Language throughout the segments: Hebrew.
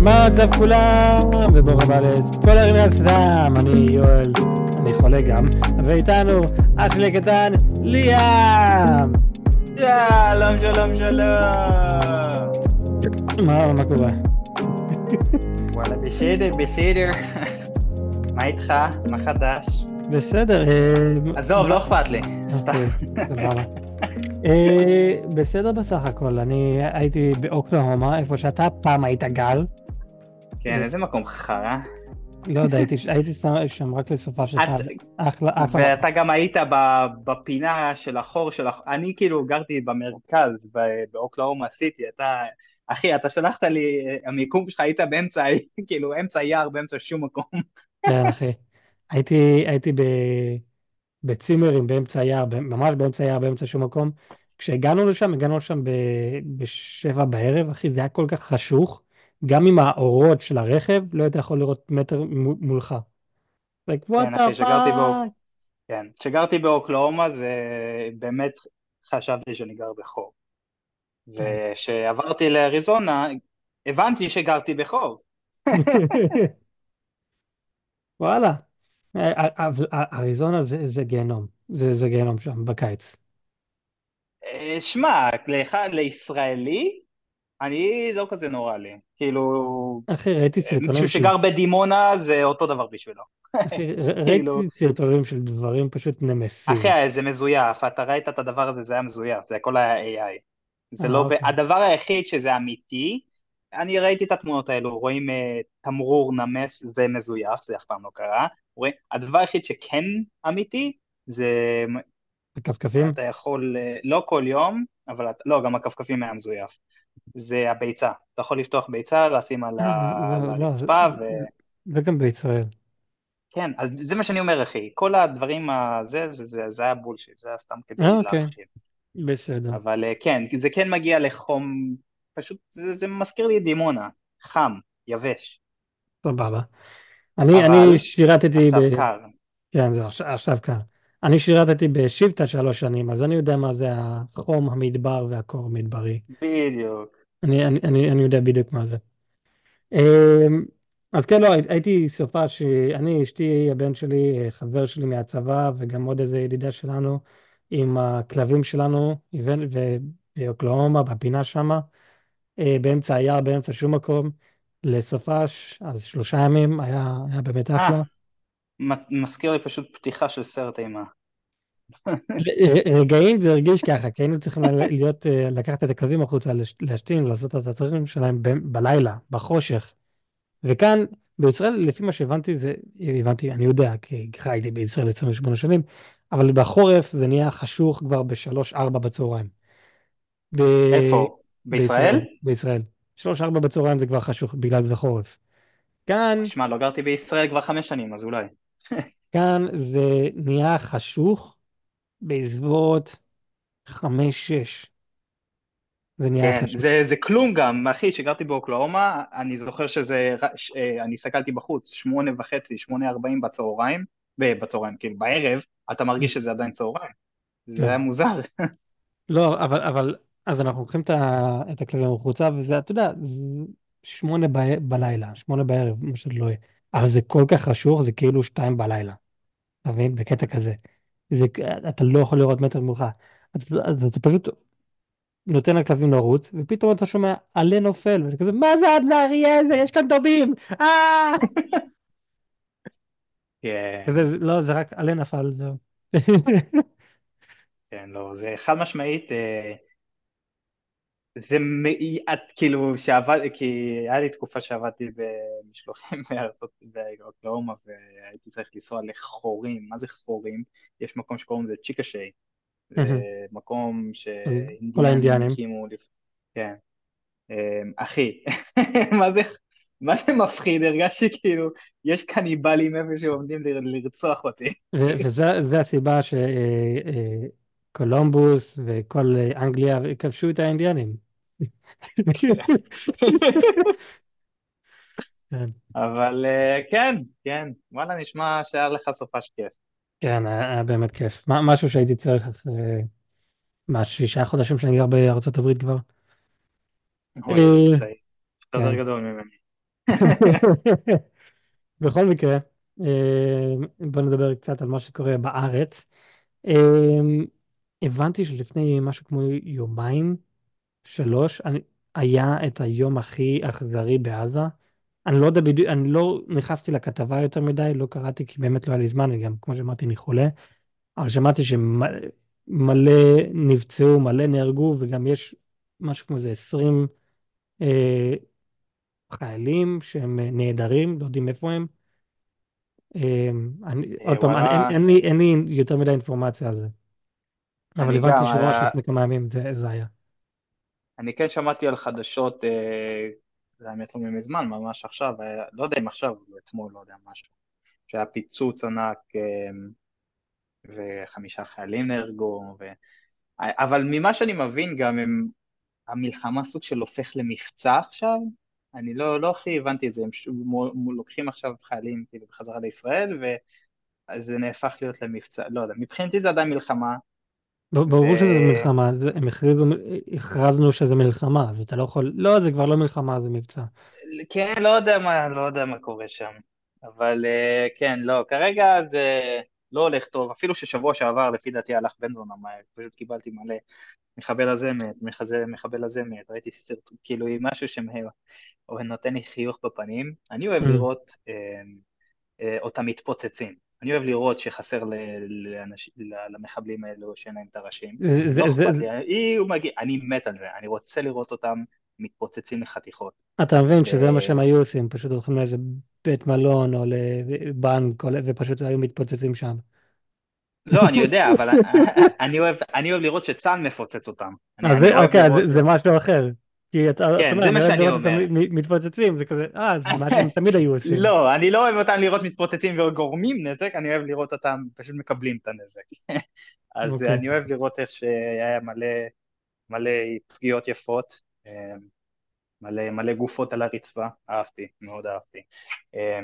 מה המצב כולם? וברוך הבא לספוילרים מהסתם, אני יואל, אני חולה גם, ואיתנו אח שלי הקטן, ליאם! שלום, שלום, שלום. מה, מה קורה? וואלה, בסדר, בסדר. מה איתך? מה חדש? בסדר. אה, עזוב, לא אכפת לי. סתם. אוקיי, סבבה. אה, בסדר בסך הכל, אני הייתי באוקלהומה, איפה שאתה פעם היית גר. כן, איזה מקום חרא. לא יודע, הייתי- שם- רק לסופה שלך. אחלה, אחלה. ואתה גם היית בפינה של החור של החור. אני כאילו גרתי במרכז, באוקלאומה סיטי. אתה, אחי, אתה שלחת לי, המיקום שלך היית באמצע, כאילו, אמצע יער, באמצע שום מקום. כן, אחי. הייתי, הייתי ב, בצימרים באמצע היער, ב- ממש באמצע היער, באמצע שום מקום. כשהגענו לשם, הגענו לשם ב, בשבע בערב, אחי, זה היה כל כך חשוך. גם עם האורות של הרכב, לא היית יכול לראות מטר מולך. like, what כן, באוק- fuck? כן, כשגרתי באוקלאומה זה באמת חשבתי שאני גר בחור. וכשעברתי לאריזונה, הבנתי שגרתי בחור. וואלה. אה, אה, אבל אריזונה זה, זה גיהנום. זה, זה גיהנום שם, בקיץ. אה, שמע, לישראלי, אני לא כזה נורא לי. כאילו, אחי, ראיתי סרטונים מישהו. שגר בדימונה זה אותו דבר בשבילו. אחי, ר- כאילו- ראיתי סרטונים של דברים פשוט נמסים. אחי, זה מזויף, אתה ראית את הדבר הזה, זה היה מזויף, זה הכל היה AI. זה אה, לא, אוקיי. הדבר היחיד שזה אמיתי, אני ראיתי את התמונות האלו, רואים אה, תמרור נמס, זה מזויף, זה אף פעם לא קרה. רואים, הדבר היחיד שכן אמיתי, זה הכפכפים? אתה יכול, אה, לא כל יום, אבל לא, גם הכפכפים היה מזויף. זה הביצה. אתה יכול לפתוח ביצה, לשים על אה, לא, הרצפה, ו... זה גם בישראל. כן, אז זה מה שאני אומר, אחי. כל הדברים הזה, זה, זה, זה היה בולשיט, זה היה סתם כדי אה, אוקיי. להפחיד. בסדר. אבל אה, כן, זה כן מגיע לחום, פשוט, זה, זה מזכיר לי דימונה. חם, יבש. סבבה. אני, אבל אני שירתתי עכשיו ב... קר. כן, זהו, עכשיו, עכשיו קר. אני שירתתי בשבטה שלוש שנים, אז אני יודע מה זה החום המדבר והקור המדברי. בדיוק. אני, אני, אני, אני יודע בדיוק מה זה. אמ, אז כן, לא, הי- הייתי סופה שאני, אשתי, הבן שלי, חבר שלי מהצבא, וגם עוד איזה ידידה שלנו, עם הכלבים שלנו, ובאוקלהומה, בפינה שמה, אה, באמצע היער, באמצע שום מקום, לסופש, אז שלושה ימים, היה, היה באמת אחלה. מזכיר לי פשוט פתיחה של סרט אימה. רגעים זה הרגיש ככה, כי היינו צריכים להיות, אה, לקחת את הכלבים החוצה, להשתין ולעשות את הצרכים שלהם ב- בלילה, בחושך. וכאן, בישראל, לפי מה שהבנתי, זה, הבנתי, אני יודע, כי חייתי בישראל 28 שנים, אבל בחורף זה נהיה חשוך כבר בשלוש-ארבע בצהריים. ב- איפה? בישראל? בישראל. שלוש-ארבע בצהריים זה כבר חשוך בגלל זה חורף. כאן, שמע, לא גרתי בישראל כבר חמש שנים, אז אולי. כאן זה נהיה חשוך בסביבות חמש-שש. זה נהיה כן, חשוך. זה, זה כלום גם, אחי, כשגרתי באוקלאומה, אני זוכר שזה, ש- אה, אני הסתכלתי בחוץ, שמונה וחצי, שמונה ארבעים בצהריים, בצהריים, כאילו בערב, אתה מרגיש שזה עדיין צהריים. זה כן. היה מוזר. לא, אבל, אבל, אז אנחנו לוקחים את, ה, את הכלבים החוצה, וזה, אתה יודע, שמונה ב, בלילה, שמונה בערב, מה שלא יהיה. אבל זה כל כך חשוך, זה כאילו שתיים בלילה. אתה מבין? בקטע כזה. זה, אתה לא יכול לראות מטר ממך. אז, אז אתה פשוט נותן לכלבים לרוץ, ופתאום אתה שומע עלה נופל, ואתה כזה, מה זה עד לאריה הזה? יש כאן דובים! אה! כן, לא, זה רק עלה נפל, זהו. כן, לא, זה חד משמעית, אה, זה, מ- את כאילו, שעבד, כי היה לי תקופה שעבדתי במשלוחים בארצות, באוקלאומה, והייתי צריך לנסוע לחורים, מה זה חורים? יש מקום שקוראים לזה צ'יקה-שיי. זה מקום. שאינדיאנים הקימו, לפ- כן. אמ, אחי, מה זה, מה זה מפחיד, הרגשתי כאילו, יש קניבלים איפה שעומדים לרצוח אותי. וזה זה הסיבה שקולומבוס וכל אה, אנגליה כבשו את האינדיאנים. כן, אבל אה, כן, כן, וואלה, נשמע שהיה לך סופש כיף. כן, היה היה באמת כיף. מה- משהו שהייתי צריך אחרי מהשישה חודשים שאני גר בארצות הברית כבר. אה, יותר כן. גדול ממני. בכל מקרה, אה, בוא נדבר קצת על מה שקורה בארץ. אה, הבנתי שלפני משהו כמו יומיים, שלוש, אני, היה את היום הכי אכזרי בעזה. אני לא יודע בדיוק, אני לא נכנסתי לכתבה יותר מדי, לא קראתי כי באמת לא היה לי זמן, אני גם, כמו שאמרתי, אני חולה. אבל שמעתי שמלא נפצעו, מלא נהרגו, וגם יש משהו כמו איזה 20 אה, חיילים שהם אה, נעדרים, לא יודעים איפה הם. אה, אני, עוד פעם, אין, אין לי, אין לי יותר מדי אינפורמציה על זה, אבל הבנתי שממש אה, לפני כמה ימים זה, זה היה. אני כן שמעתי על חדשות, אה, זה האמת לא מזמן, ממש עכשיו, אה, לא יודע אם עכשיו, אתמול, לא יודע, משהו, שהיה פיצוץ ענק וחמישה חיילים נהרגו, ו... אבל ממה שאני מבין גם, הם, המלחמה סוג של הופך למבצע עכשיו, אני לא, לא הכי הבנתי את זה, הם מו- לוקחים עכשיו חיילים כאילו בחזרה לישראל, וזה נהפך להיות למבצע, לא יודע, מבחינתי זה עדיין מלחמה, ברור שזה וכן, מלחמה, הם הכריזו, הכרזנו שזה מלחמה, אז אתה לא יכול, לא, זה כבר לא מלחמה, זה מבצע. לא יודע מה, לא יודע מה קורה שם, אבל אה, כן, לא, כרגע זה לא הולך טוב, אפילו ששבוע שעבר לפי דעתי הלך בן זונה, פשוט קיבלתי מלא מחבל הזה מת, מחזה- מחבל הזה מת, ראיתי סרט, כאילו עם משהו שנותן לי חיוך בפנים, אני אוהב Mm. לראות אה, אה, אותם מתפוצצים. אני אוהב לראות שחסר לאנש- למחבלים האלו שאין להם את הראשים. זה, לא זה, זה, אכפת לי, מגיע, אני מת על זה, אני רוצה לראות אותם מתפוצצים לחתיכות. אתה מבין זה... שזה מה שהם היו עושים, פשוט הולכים לאיזה בית מלון או לבנק, ופשוט היו מתפוצצים שם. לא, אני יודע, אבל אני אוהב, לראות שצה"ל מפוצץ אותם. אוקיי, זה משהו אחר. כי אתה, אתה כן, זה אני אוהב לראות אותם אומר. מתפוצצים, זה כזה, אה, זה מה שהם תמיד היו עושים. לא, אני לא אוהב אותם לראות מתפוצצים וגורמים נזק, אני אוהב לראות אותם פשוט מקבלים את הנזק. אז אוקיי. אני אוהב לראות איך שהיה מלא, מלא פגיעות יפות, אה, מלא, מלא גופות על הרצפה, אהבתי, מאוד אהבתי. אה,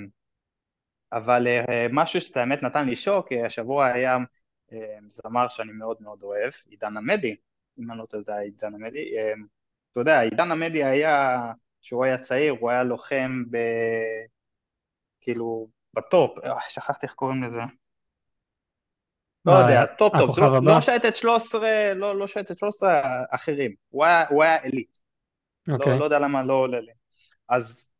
אבל אה, משהו שאתה האמת נתן לי שוק, אה, השבוע היה אה, זמר שאני מאוד מאוד אוהב, עידן עמדי, אם אני לא טועה זה היה עידן עמדי, אתה יודע, עידן עמדי היה, כשהוא היה צעיר, הוא היה לוחם ב... כאילו, בטופ, אה, שכחתי איך קוראים לזה, לא מה, יודע, טופ טופ, לא? לא שייטת 13, לא, לא שייטת 13, אחרים, הוא היה, הוא היה אליט, לא, אוקיי. לא יודע למה לא עולה לי. אז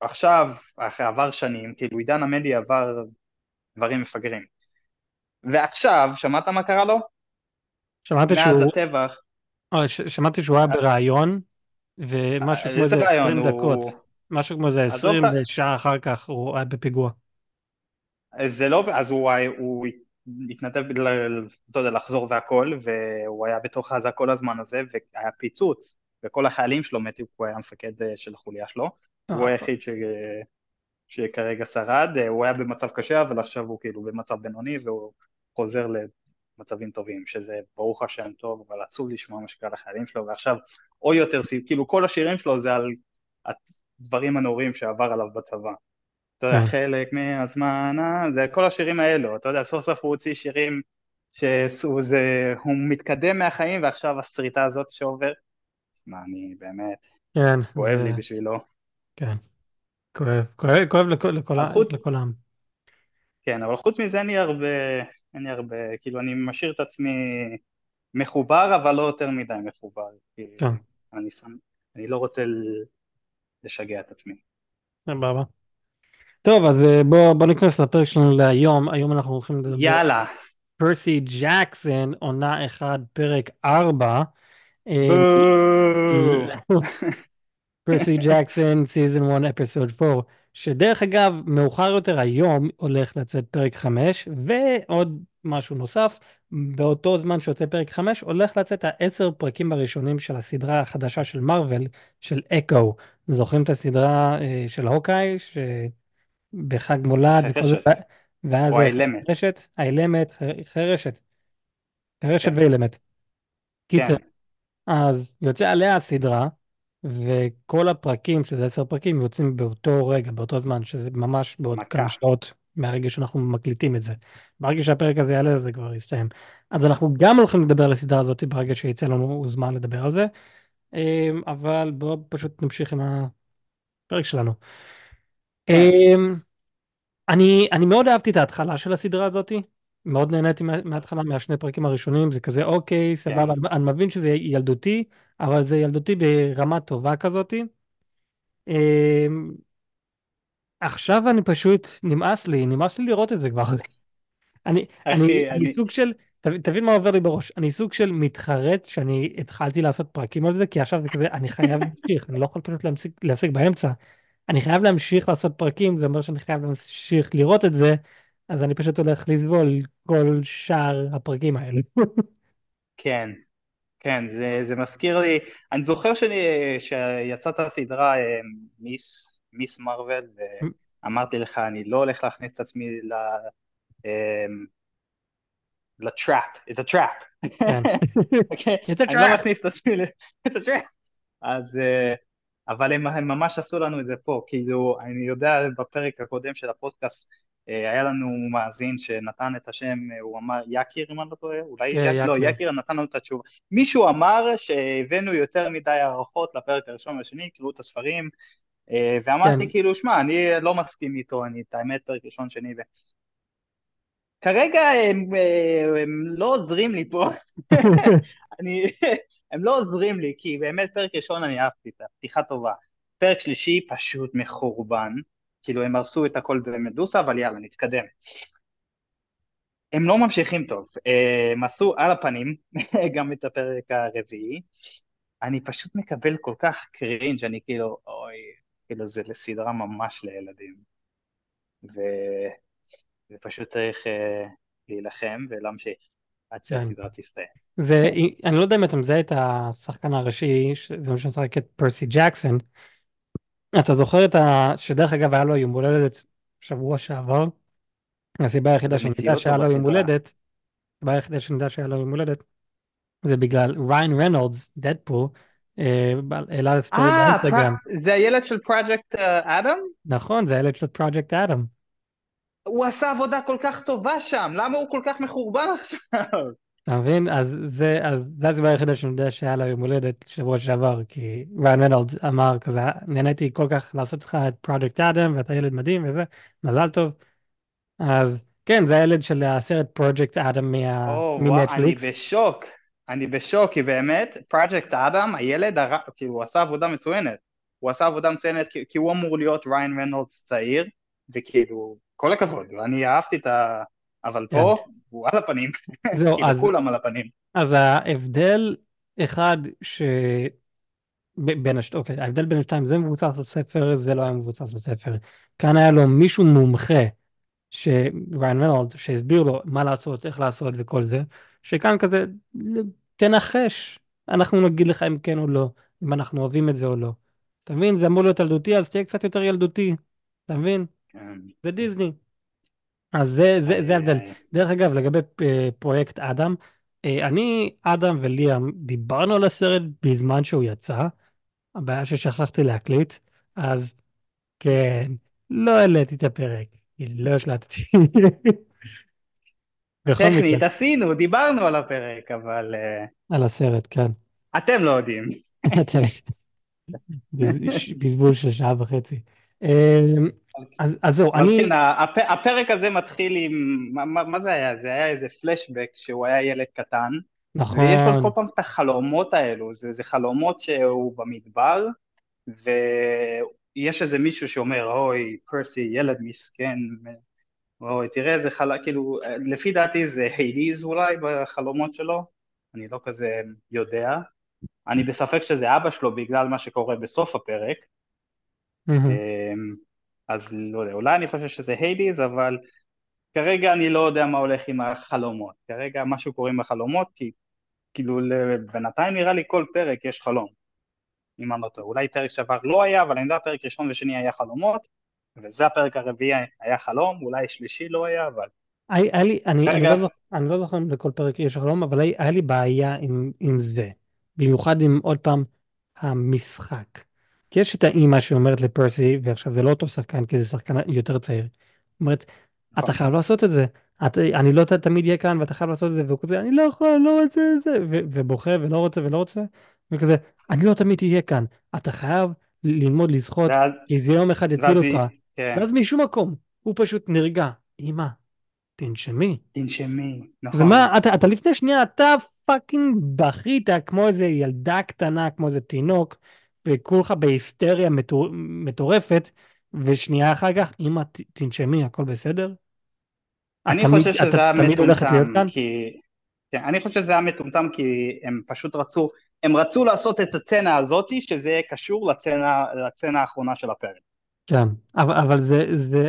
עכשיו, אחרי עבר שנים, כאילו עידן עמדי עבר דברים מפגרים. ועכשיו, שמעת מה קרה לו? שמעתי מאז שהוא, הטבח, אה, ש- שמעתי שהוא היה בריאיון, ומשהו כמו איזה איזה רעיון 20 הוא... דקות, משהו כמו איזה עזוב 20 את ה... שעה אחר כך הוא היה בפיגוע. זה לא... אז הוא, הוא התנדב, ל- אתה יודע, לחזור והכל, והוא היה בתוך עזה כל הזמן הזה, והיה פיצוץ, וכל החיילים שלו מתו, הוא היה המפקד אה, של החוליה שלו, הוא אה, היחיד ש... שכרגע שרד, אה, הוא היה במצב קשה, אבל עכשיו הוא כאילו במצב בינוני, והוא חוזר למצבים טובים, שזה ברוך השם טוב, אבל עצוב לשמוע מה שקרה לחיילים שלו, ועכשיו עוד יותר, כאילו כל השירים שלו זה על הדברים הנוראים שעבר עליו בצבא. אתה יודע, כן. חלק מהזמן, זה כל השירים האלו, אתה יודע, סוף סוף הוא הוציא שירים שהוא זה, הוא מתקדם מהחיים, ועכשיו הסריטה הזאת שעובר, מה, אני באמת, כן, כואב לי זה, בשבילו. כן, כואב, כואב, כואב לכל, לכל, חוץ, לכל העם. כן, אבל חוץ מזה אין לי הרבה, אין לי הרבה, כאילו אני משאיר את עצמי מחובר, אבל לא יותר מדי מחובר, כי כן, אני, שם, אני לא רוצה לשגע את עצמי. סבבה. טוב, אז אה, בוא, בוא ניכנס לפרק שלנו להיום. היום אנחנו הולכים לדבר יאללה, פרסי ג'קסון, עונה 1, פרק 4. בואו. פרסי ג'קסון, סיזון 1, אפיסוד 4, שדרך אגב, מאוחר יותר היום הולך לצאת פרק 5, ועוד משהו נוסף, באותו זמן שיוצא פרק 5, הולך לצאת העשר פרקים הראשונים של הסדרה החדשה של מארוול, של אקו. זוכרים את הסדרה אה, של הוקאי, שבחג מולד וכל זה, החירשת, ואז או האילמת, רשת, האילמת, חרשת, חרשת. כן, ואילמת. קיצר, כן, אז יוצא עליה הסדרה, וכל הפרקים, שזה עשר פרקים, יוצאים באותו רגע, באותו זמן, שזה ממש בעוד מכה. כמה שעות מהרגע שאנחנו מקליטים את זה. ברגע שהפרק הזה יעלה, זה כבר יסתיים. אז אנחנו גם הולכים לדבר על הסדרה הזאת ברגע שיצא לנו זמן לדבר על זה, אמ, אבל בואו פשוט נמשיך עם הפרק שלנו. כן, אמ, אני, אני מאוד אהבתי את ההתחלה של הסדרה הזאתי, מאוד נהניתי מה- מההתחלה, מהשני פרקים הראשונים, זה כזה אוקיי, כן. סבבה, אני אני מבין שזה ילדותי, אבל זה ילדותי ברמה טובה כזאתי. אמ, עכשיו אני פשוט, נמאס לי, נמאס לי לראות את זה כבר. אני, אני, אני אני... סוג של, תבין, מה עובר לי בראש, אני סוג של מתחרט שאני התחלתי לעשות פרקים על זה, כי עכשיו זה כזה, אני חייב להמשיך, אני לא יכול פשוט להפסיק באמצע. אני חייב להמשיך לעשות פרקים, זה אומר שאני חייב להמשיך לראות את זה, אז אני פשוט הולך לסבול כל שאר הפרקים האלה. כן, כן, זה, זה מזכיר לי, אני זוכר שאני, שיצאת הסדרה אה, מיס, מיס מרוויל, ואמרתי לך, אני לא הולך להכניס את עצמי ל... אה, לטראפ, it's a trap, כן. אוקיי? It's a אני לא! מכניס את עצמי a trap, אז, אה, אבל הם, ממש עשו לנו את זה פה, כאילו, אני יודע בפרק הקודם של הפודקאסט, היה לנו מאזין שנתן את השם, אה, הוא אמר יקיר אם אני לא טועה, אולי כן, יקיר, לא, יקיר. נתן לנו את התשובה, מישהו אמר שהבאנו יותר מדי הערכות לפרק הראשון והשני, קראו את הספרים, אה, כן. ואמרתי כאילו, שמע, אני לא מסכים איתו, אני את האמת פרק ראשון, שני, ו... כרגע הם, אה, הם לא עוזרים לי פה, אני, הם לא עוזרים לי, כי באמת פרק ראשון אני אהבתי את הפתיחה טובה. פרק שלישי פשוט מחורבן, כאילו הם הרסו את הכל במדוסה, אבל יאללה, נתקדם. הם לא ממשיכים טוב, אה, הם עשו על הפנים גם את הפרק הרביעי. אני פשוט מקבל כל כך קרינג', אני כאילו, אוי, כאילו זה לסדרה ממש לילדים. ו... ופשוט צריך אה, להילחם ולהמשיך עד כן. שהסדרה תסתיים. זה, אני לא יודע אם אתה מזהה את השחקן הראשי, זה מה שמשחק את פרסי ג'קסון. אתה זוכר את ה... שדרך אגב היה לו יום הולדת שבוע שעבר. הסיבה היחידה או שהיה לו יום? הולדת, הסיבה היחידה שאני יודע שהיה לו יום הולדת, זה בגלל ריין רנולדס, דדפול, אה, העלה סטורי אה, באינסטגרם. זה הילד של פרויקט אדם? נכון, זה הילד של פרויקט אדם. הוא עשה עבודה כל כך טובה שם, למה הוא כל כך מחורבן עכשיו? אתה מבין? אז זה, אז זה הסיבה היחידה שאני יודע שהיה לו יום הולדת שבוע שעבר, כי ריין רנולדס אמר כזה, נהניתי כל כך לעשות לך את פרויקט אדם, ואתה ילד מדהים וזה, מזל טוב. אז כן, זה הילד של הסרט פרויקט אדם וואו, אני מנטפליקס. בשוק, אני בשוק, כי באמת, פרויקט אדם, הילד, הר... כאילו, הוא עשה עבודה מצוינת. הוא עשה עבודה מצוינת כי, כי הוא אמור להיות ריין רנולדס צעיר, וכאילו, כל הכבוד, אני אהבתי את ה... אבל כן. פה, הוא על הפנים, זהו, כאילו, אז, כולם על הפנים. אז ההבדל אחד ש... בין השת... אוקיי, ההבדל בין השתיים, זה מבוסס על ספר, זה לא היה מבוסס על ספר. כאן היה לו מישהו מומחה, שריין רנולד, שהסביר לו מה לעשות, איך לעשות וכל זה, שכאן כזה, תנחש, אנחנו נגיד לך אם כן או לא, אם אנחנו אוהבים את זה או לא. אתה מבין? זה אמור להיות ילדותי, אז תהיה קצת יותר ילדותי. אתה מבין? כן. זה דיסני. אז זה, זה, זה ההבדל. איי. דרך אגב, לגבי אה, פרויקט אדם, אה, אני, אדם וליאם דיברנו על הסרט בזמן שהוא יצא, הבעיה ששכחתי להקליט, אז כן, לא העליתי את הפרק, לא הקלטתי. טכנית, עשינו, דיברנו על הפרק, אבל אה, על הסרט, כן. אתם לא יודעים. בזבוז של שעה וחצי. אז אז זהו, אני, כן, הפ, הפרק הזה מתחיל עם, מה, מה, זה היה? זה היה איזה פלשבק שהוא היה ילד קטן, ויש לו כל נכון, פעם את החלומות האלו, זה, זה חלומות שהוא במדבר, ויש איזה מישהו שאומר, אוי, פרסי, ילד מסכן, אוי, תראה איזה חלום, כאילו, לפי דעתי זה היידיז אולי בחלומות שלו, אני לא כזה יודע, אני בספק שזה אבא שלו בגלל מה שקורה בסוף הפרק, מהמם. אז לא יודע, אולי אני חושב שזה היידיז, אבל כרגע אני לא יודע מה הולך עם החלומות. כרגע משהו קורה עם החלומות, כי כאילו בינתיים נראה לי כל פרק יש חלום, אם אני לא טועה. אולי פרק שעבר לא היה, אבל אני יודע פרק ראשון ושני היה חלומות, וזה הפרק הרביעי היה חלום, אולי שלישי לא היה, אבל היה היה לי, אני, אני, כרגע, לא, זוכ- אני לא זוכר אם לכל פרק יש חלום, אבל היה, היה לי בעיה עם, עם זה. במיוחד עם עוד פעם המשחק. כי יש את האימא שאומרת לפרסי, ועכשיו זה לא אותו שחקן, כי זה שחקן יותר צעיר. אומרת, אתה נכון, חייב לעשות את זה. את, אני לא תמיד אהיה כאן ואתה חייב לעשות את זה, והוא כזה, אני לא יכול, לא רוצה את זה, ו- ובוכה ולא רוצה ולא רוצה, וכזה, אני לא תמיד אהיה כאן. אתה חייב ללמוד לשחות, ואז, כי זה יום אחד יציל אותך. היא, כן, ואז משום מקום הוא פשוט נרגע. אמא, תנשמי. תנשמי, זה נכון. מה, אתה, אתה לפני שנייה, אתה פאקינג בכית כמו איזה ילדה קטנה, כמו איזה תינוק, וכולך בהיסטריה מטור, מטורפת, ושנייה אחר כך, אמא, תנשמי, הכל בסדר? אני חושב שזה היה מטומטם? כי... כן, אני חושב שזה היה מטומטם כי הם פשוט רצו, הם רצו לעשות את הצצנה הזאתי, שזה יהיה קשור לצצנה, לצצנה האחרונה של הפרק. כן, אבל, אבל זה, זה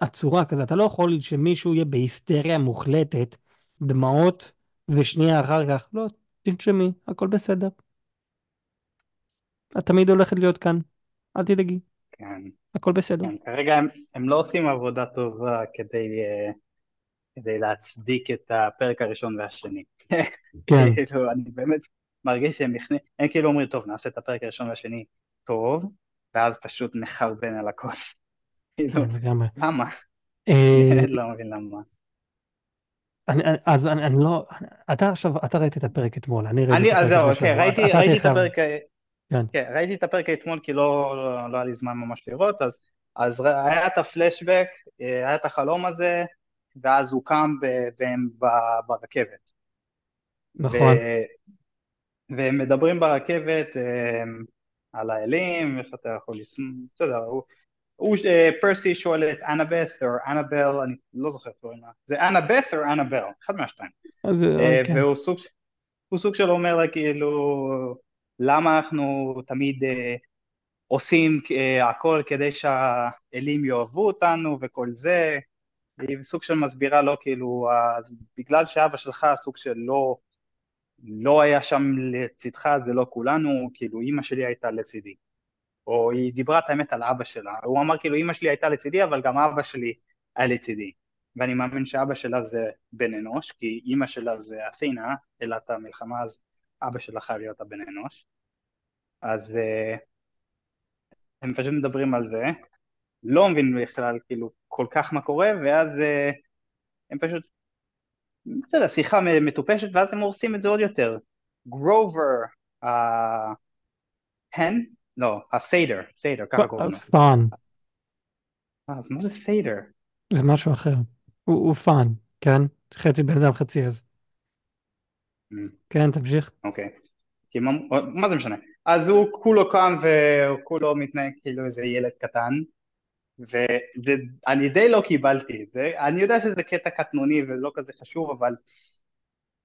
הצורה כזה, אתה לא יכול שמישהו יהיה בהיסטריה מוחלטת, דמעות, ושנייה אחר כך, לא, תנשמי, הכל בסדר. את תמיד הולכת להיות כאן, אל תדאגי, כן, הכל בסדר. כן, כרגע הם, הם לא עושים עבודה טובה כדי, אה, כדי להצדיק את הפרק הראשון והשני. כן, כאילו, אני באמת מרגיש שהם יכני... הם כאילו אומרים, טוב, נעשה את הפרק הראשון והשני טוב, ואז פשוט נחרבן על הכל. כאילו, כן. למה? אני אה, לא מבין למה. אני, אז אני, אני לא, אתה עכשיו, אתה ראית את הפרק אתמול, אני ראיתי את אני, אז הפרק זהו, אתה ראיתי, את הפרק, כן, כן, ראיתי את הפרק אתמול כי לא, לא, לא היה לי זמן ממש לראות, אז, אז היה את הפלשבק, אה, היה את החלום הזה, ואז הוא קם ב- והם ב- ברכבת. ו, נכון, והם מדברים ברכבת אה, על האלים, איך אתה יכול לסמוך, בסדר, הוא, הוא, אה, פרסי שואל את אנאבeth או אנאבל, אני לא זוכר איך קוראים לה, זה אנאבeth או אנאבל, אחד מהשתיים, כן, והוא סוג, סוג של אומר לה כאילו, למה אנחנו תמיד אה, עושים אה, הכל כדי שהאלים יאהבו אותנו וכל זה, והיא סוג של מסבירה לו כאילו, אז בגלל שאבא שלך סוג של לא, לא היה שם לצדך זה לא כולנו, כאילו אימא שלי הייתה לצידי. או היא דיברה את האמת על אבא שלה, הוא אמר כאילו אימא שלי הייתה לצידי אבל גם אבא שלי היה לצידי. ואני מאמין שאבא שלה זה בן אנוש, כי אימא שלה זה אתינה, אלת המלחמה, אז אבא שלה חייב להיות הבן אנוש. אז uh, הם פשוט מדברים על זה, לא מבינים בכלל כאילו כל כך מה קורה, ואז uh, הם פשוט, אתה יודע, שיחה מטופשת, ואז הם הורסים את זה עוד יותר. גרובר, ההן? לא, ה satyr, satyr, ככה קוראים לו. faun, אה, אז מה זה satyr? זה משהו אחר, הוא, הוא faun, כן, חצי בן אדם חצי עז, כן, תמשיך. אוקיי. כי מה, מה זה משנה? אז הוא כולו קם והוא כולו מתנהג כאילו איזה ילד קטן ואני די לא קיבלתי את זה, אני יודע שזה קטע קטנוני ולא כזה חשוב אבל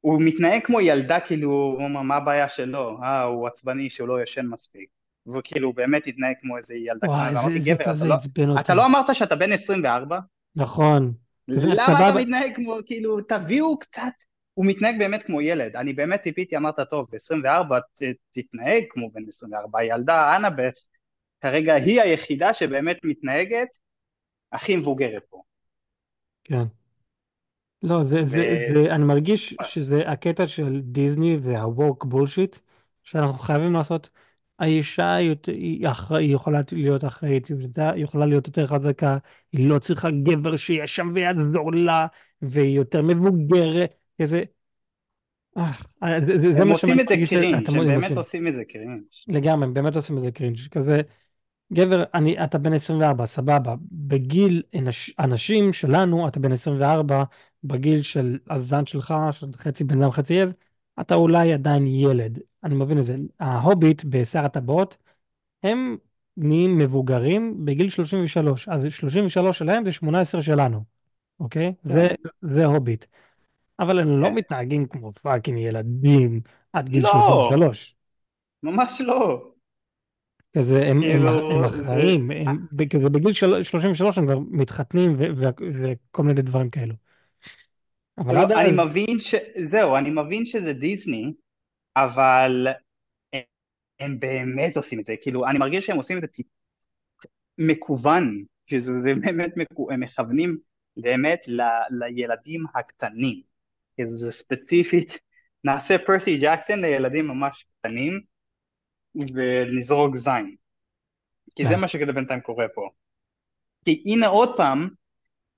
הוא מתנהג כמו ילדה כאילו, הוא אומר מה הבעיה שלו, אה הוא עצבני שהוא לא ישן מספיק וכאילו הוא באמת התנהג כמו איזה ילדה וואי, קטנה, זה, אמרתי זה גבר, אתה כזה לא, עצבן אותי. אתה לא אמרת שאתה בן 24? נכון. למה אתה מתנהג כמו, כאילו, תביאו קצת, הוא מתנהג באמת כמו ילד, אני באמת ציפיתי, אמרת, טוב, ב-24 תתנהג כמו בן 24, הילדה אנאבeth, כרגע היא היחידה שבאמת מתנהגת הכי מבוגרת פה. כן. לא, זה, ו... זה, זה, אני מרגיש שזה הקטע של דיסני וה woke bullshit, שאנחנו חייבים לעשות, האישה היא, יותר- היא, יכולה להיות אחראית, היא יכולה להיות יותר חזקה, היא לא צריכה גבר שיהיה שם ויעזור לה, והיא יותר מבוגרת, כזה, אה, זה, זה, זה הם עושים את זה cringe, הם באמת עושים. את זה cringe. לגמרי, הם באמת עושים את זה cringe, כזה, גבר, אני, אתה בן 24, סבבה. בגיל אנש, אנשים שלנו, אתה בן 24, בגיל של הזן שלך, של חצי בן אדם חצי עז, אתה אולי עדיין ילד. אני מבין את זה. ההוביט בשר הטבעות, הם נהיים מבוגרים בגיל 33. אז 33 שלהם זה 18 שלנו, אוקיי? זה, כן. זה הוביט. אבל הם לא כן. מתנהגים כמו fucking ילדים עד גיל לא, 33. ממש לא. כזה הם, הם, כאילו, הם זה... אחראים, הם, כזה בגיל של, 33 הם כבר מתחתנים וכל מיני דברים כאלו. אבל עד לא, אני אז, מבין ש... זהו, אני מבין שזה דיסני, אבל הם באמת עושים את זה, כאילו, אני מרגיש שהם עושים את זה מקוון, שזה זה באמת, מקו... הם מכוונים באמת ל... לילדים הקטנים, זה ספציפית, נעשה פרסי ג'קסון לילדים ממש קטנים ונזרוק זין, כי זה מה שכזה בינתיים קורה פה. כי הנה עוד פעם,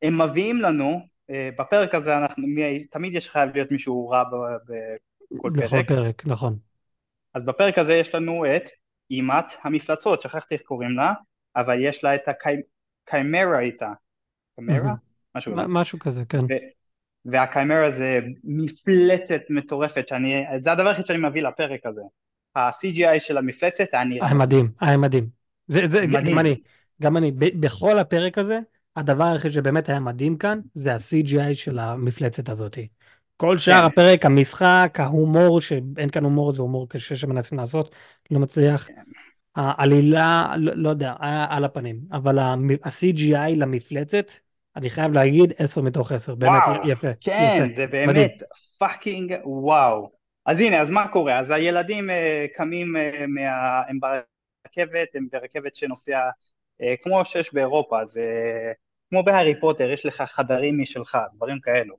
הם מביאים לנו, אה, בפרק הזה אנחנו, מי, תמיד יש חייב להיות מישהו רע בכל בכל פרק, פרק, נכון. אז בפרק הזה יש לנו את אימת המפלצות, שכחתי איך קוראים לה, אבל יש לה את הקי... קיימרה איתה, קיימרה? משהו כזה. משהו כזה, כן. והקיימרה זה מפלצת מטורפת, שאני, זה הדבר היחיד שאני מביא לפרק הזה. ה-CGI של המפלצת היה נראה. היה מדהים, היה מדהים. זה, זה, מדהים. גם אני, גם אני, ב, בכל הפרק הזה, הדבר היחיד שבאמת היה מדהים כאן, זה ה-CGI של המפלצת הזאת. כל שאר כן. הפרק, המשחק, ההומור, שאין כאן הומור, זה הומור קשה שמנסים לעשות, לא מצליח. כן. העלילה, לא, לא יודע, היה על הפנים, אבל ה-CGI למפלצת, אני חייב להגיד 10 מתוך 10, באמת וואו, יפה. כן, יפה, זה באמת fucking וואו. אז הנה, אז מה קורה? אז הילדים אה, קמים אה, מה... הם ברכבת, הם ברכבת שנוסע אה, כמו שיש באירופה, אז אה, כמו בהארי פוטר, יש לך חדרים משלך, דברים כאלו.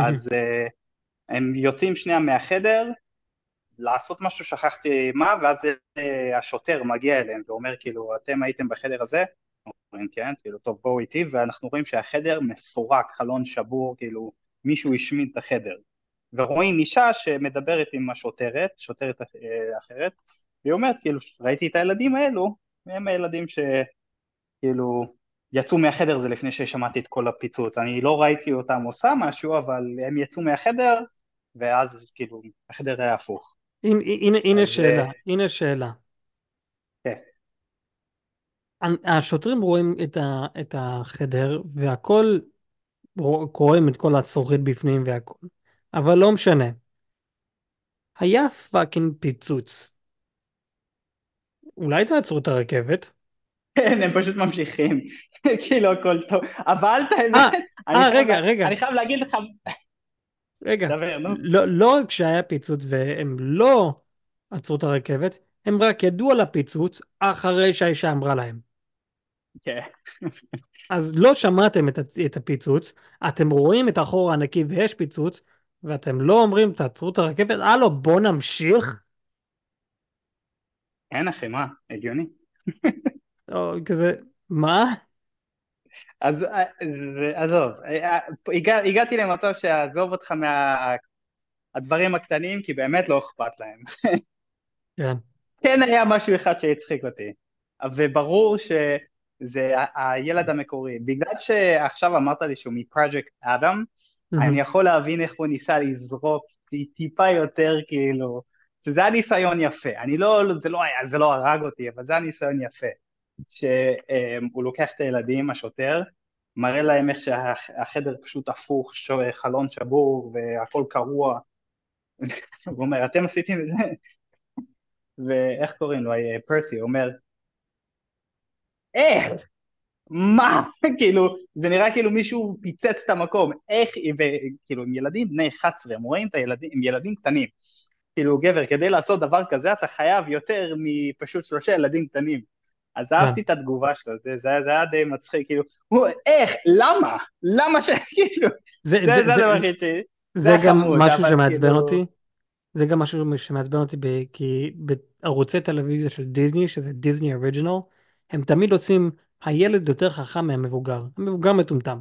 אז אה, הם יוצאים שנייה מהחדר, לעשות משהו, שכחתי מה, ואז uh, השוטר מגיע אליהם ואומר כאילו, אתם הייתם בחדר הזה? אומרים כן, כאילו, טוב בואו איתי, ואנחנו רואים שהחדר מפורק, חלון שבור, כאילו, מישהו השמיד את החדר. ורואים אישה שמדברת עם השוטרת, שוטרת אה, אחרת, והיא אומרת, כאילו, ראיתי את הילדים האלו, הם הילדים שכאילו יצאו מהחדר זה לפני ששמעתי את כל הפיצוץ, אני לא ראיתי אותם עושה משהו, אבל הם יצאו מהחדר, ואז כאילו, החדר היה הפוך. הנה, הנה שאלה, אה, הנה שאלה. השוטרים רואים את, ה, את החדר, והכל, רואים את כל הזכוכית בפנים והכל. אבל לא משנה. היה פאקינג פיצוץ. אולי תעצרו את הרכבת? כן, הם פשוט ממשיכים. כאילו הכל טוב. אבל את האמת, אה, רגע, רגע. אני חייב להגיד לך... רגע, דבר, נו. לא, לא רק שהיה פיצוץ והם לא עצרו את הרכבת, הם רק ידעו על הפיצוץ אחרי שהאישה אמרה להם. כן. אז לא שמעתם את הפיצוץ, אתם רואים את החור הענקי ויש פיצוץ, ואתם לא אומרים תעצרו את הרכבת, הלו בוא נמשיך? אין אחי, מה? הגיוני. או, כזה, מה? אז עזוב, הגע, הגעתי למצב שעזוב אותך מהדברים הקטנים כי באמת לא אכפת להם. כן. כן היה משהו אחד שהצחיק אותי, וברור שזה הילד המקורי. בגלל שעכשיו אמרת לי שהוא מפרויקט אדם, אני יכול להבין איך הוא ניסה לזרוק טיפה יותר כאילו, שזה היה ניסיון יפה, אני לא, זה לא היה, זה לא הרג אותי, אבל זה היה ניסיון יפה, שהוא לוקח את הילדים, השוטר, מראה להם איך שהחדר פשוט הפוך, חלון שבור והכל קרוע, הוא אומר, אתם עשיתם את זה? ואיך קוראים לו, פרסי, הוא אומר, איך? מה? כאילו, זה נראה כאילו מישהו פיצץ את המקום, איך, וכאילו, עם ילדים בני 11, הם רואים את הילדים, עם ילדים קטנים, כאילו, גבר, כדי לעשות דבר כזה אתה חייב יותר מפשוט שלושה ילדים קטנים. אז כן. אהבתי את התגובה שלו, זה, זה, זה היה די מצחיק, כאילו, הוא, איך, למה? למה ש... כאילו, זה, זה, זה, זה הדבר הכי ש... זה גם משהו שמעצבן כאילו... אותי, זה גם משהו שמעצבן אותי. כי בערוצי טלוויזיה של דיסני, שזה דיסני אוריג'ינל, הם תמיד עושים הילד יותר חכם מהמבוגר, המבוגר מטומטם.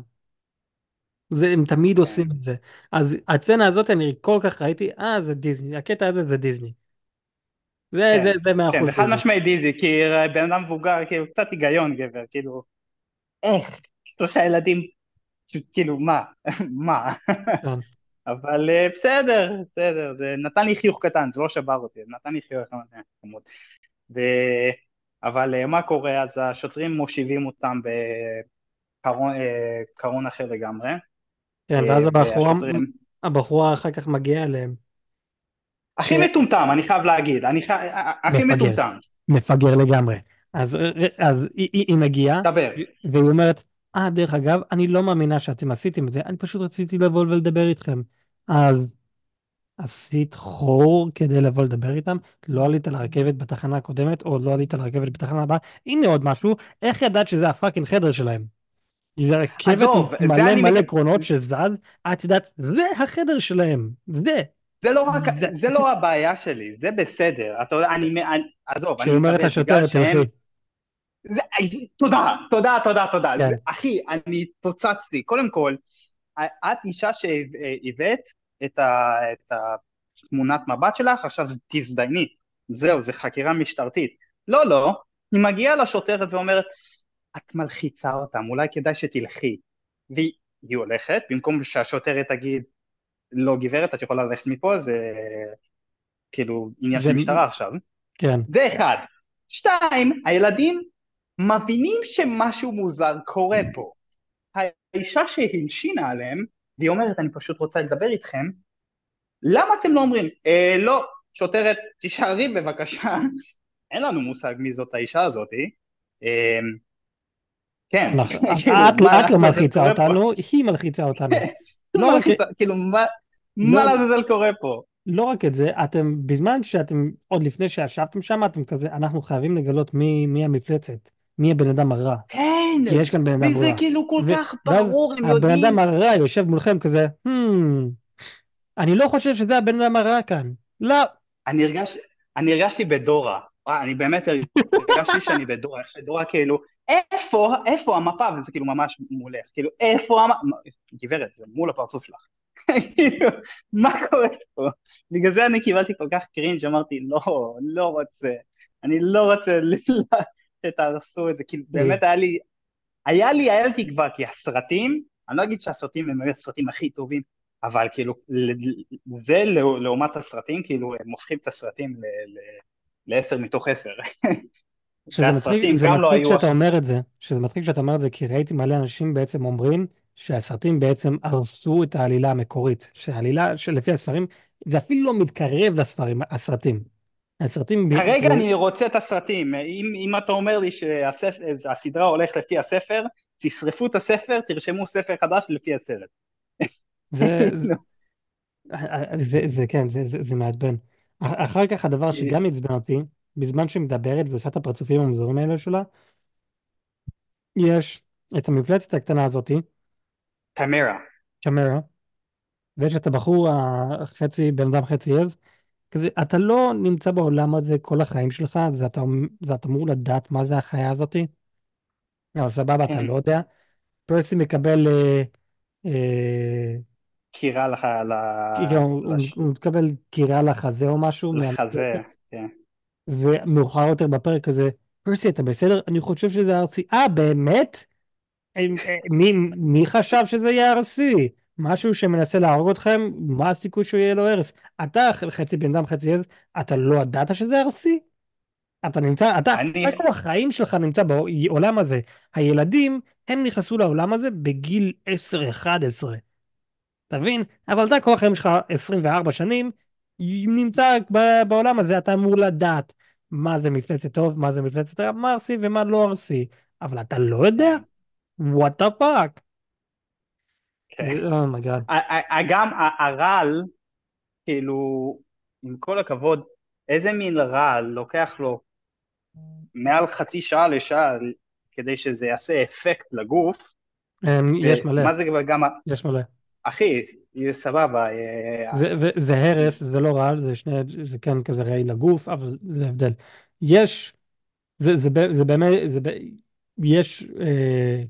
זה, הם תמיד כן. עושים את זה. אז הצצנה הזאת אני כל כך ראיתי, אה זה דיסני, הקטע הזה זה דיסני. זה, כן, זה, זה מאה כן, אחוז. כן, זה חד משמעי דיסני, כי בן אדם מבוגר, כאילו, קצת היגיון גבר, כאילו, איך, שלושה ילדים, כאילו, מה, מה. כן. אבל אה, בסדר, בסדר, זה נתן לי חיוך קטן, זה לא שבר אותי, זה נתן לי חיוך קטן. אבל אה, מה קורה? אז השוטרים מושיבים אותם בקרון אה, אחר לגמרי. כן, ואז הבחורה, אחר כך מגיעה אליהם. הכי. מטומטם, אני חייב להגיד, אני. הכי מטומטם. מפגר לגמרי. אז, אז היא, היא מגיעה, דבר. והיא אומרת, אה, דרך אגב, אני לא מאמינה שאתם עשיתם את זה, אני פשוט רציתי לבוא ולדבר איתכם. אז עשית חור כדי לבוא לדבר איתם, לא עלית לרכבת בתחנה הקודמת, או לא עלית לרכבת בתחנה הבאה, הנה עוד משהו, איך ידעת שזה הפאקינג חדר שלהם? זה רכבת מלא מלא קרונות שזז, את יודעת, זה החדר שלהם, זה. זה לא רק, זה, לא הבעיה שלי, זה בסדר, אתה יודע, אני, אני עזוב, אני מקווה בגלל שהם... זה, תודה, תודה, תודה, תודה. כן. אחי, אני פוצצתי. קודם כל, את אישה שהבאת את, ה, את התמונת מבט שלך, עכשיו תזדייני, זהו, זה חקירה משטרתית. לא, לא, היא מגיעה לשוטרת ואומרת, את מלחיצה אותם, אולי כדאי שתלכי. והיא הולכת, במקום שהשוטרת תגיד, לא גברת, את יכולה ללכת מפה, זה כאילו עניין של משטרה עכשיו. כן. זה אחד. שתיים, הילדים מבינים שמשהו מוזר קורה פה. האישה שהלשינה עליהם, והיא אומרת, אני פשוט רוצה לדבר איתכם, למה אתם לא אומרים, אה, לא, שוטרת, תישארי בבקשה, אין לנו מושג מי זאת האישה הזאתי. אה, כן, לך- כאילו, את מה את לא מלחיצה? אותנו, היא מלחיצה אותנו. לא לא מלחיצה, כאילו, מה- לא- מה לעזאזל קורה פה? לא רק את זה, אתם, בזמן שאתם, עוד לפני שישבתם שם, אתם כזה, אנחנו חייבים לגלות מי, מי המפלצת, מי הבן אדם הרע. כן, כי יש כאן בן אדם וזה רע. כאילו כל ו- כך ברור, הם הבן יודעים. אדם הרע יושב מולכם כזה, hmm, אני לא חושב שזה הבן אדם הרע כאן. לא. אני הרגש, אני הרגשתי בדורה, אה, אני באמת הרגשתי שאני בדורה, איך שדורה כאילו, איפה, איפה המפה, וזה כאילו ממש מולך, כאילו, איפה המפה, גברת, זה מול הפרצוף שלך, כאילו, מה קורה פה? בגלל זה אני קיבלתי כל כך קרינג', אמרתי, לא, לא רוצה, אני לא רוצה שתהרסו את זה, כאילו, באמת היה לי, היה לי, היה לי תקווה, כי הסרטים, אני לא אגיד שהסרטים הם הסרטים הכי טובים, אבל כאילו, זה לעומת הסרטים, כאילו, הם הופכים את הסרטים לעשר מתוך עשר. שזה מצחיק, זה לא מצחיק. שאתה אומר את זה, שזה מצחיק שאתה אומר את זה, כי ראיתי מלא אנשים בעצם אומרים שהסרטים בעצם הרסו את העלילה המקורית, שהעלילה שלפי הספרים, זה אפילו לא מתקרב לספרים, הסרטים. הסרטים... כרגע ב... אני רוצה את הסרטים, אם, אם אתה אומר לי שהסדרה הולכת לפי הספר, תשרפו את הספר, תרשמו ספר חדש לפי הסרט. זה, זה, זה כן, זה, זה, זה מעצבן. אחר כך הדבר שגם עצבן אותי, בזמן שהיא מדברת ועושה את הפרצופים המוזרים האלה שלה, יש את המפלצת הקטנה הזאתי, קמרה. קמרה, ויש את הבחור החצי, בן אדם חצי עז, כזה, אתה לא נמצא בעולם הזה כל החיים שלך, זה אתה, זה אתה אמור לדעת מה זה החיה הזאתי, אבל סבבה, כן. אתה לא יודע. פרסי מקבל... אה, אה, קירה לך ל... הוא, לש... הוא מקבל קירה לחזה או משהו. לחזה, כן. ומאוחר יותר בפרק הזה, פרסי אתה בסדר? אני חושב שזה ארסי. אה באמת? מי, מי חשב שזה יהיה ארסי? משהו שמנסה להרוג אתכם, מה הסיכוי שהוא יהיה לו הרס? אתה חצי בן אדם חצי עז, אתה לא ידעת שזה ארסי? אתה נמצא, אתה, אני... כל החיים שלך נמצא בעולם הזה. הילדים, הם נכנסו לעולם הזה בגיל 10-11. אתה מבין? אבל אתה כל החיים שלך 24 שנים, נמצא בעולם הזה, אתה אמור לדעת מה זה מפלצת טוב, מה זה מפלצת רע, מה ארסי ומה לא ארסי. אבל אתה לא יודע? what the fuck? oh my god. גם הרעל, כאילו, עם כל הכבוד, איזה מין רעל לוקח לו מעל חצי שעה לשעה כדי שזה יעשה אפקט לגוף. יש מלא. מה זה גם... יש מלא. אחי, סבבה. זה, זה הרס, זה לא רעל, זה שני, זה כן כזה רעיל לגוף, אבל זה הבדל. יש, זה, זה, זה באמת, זה, יש אה,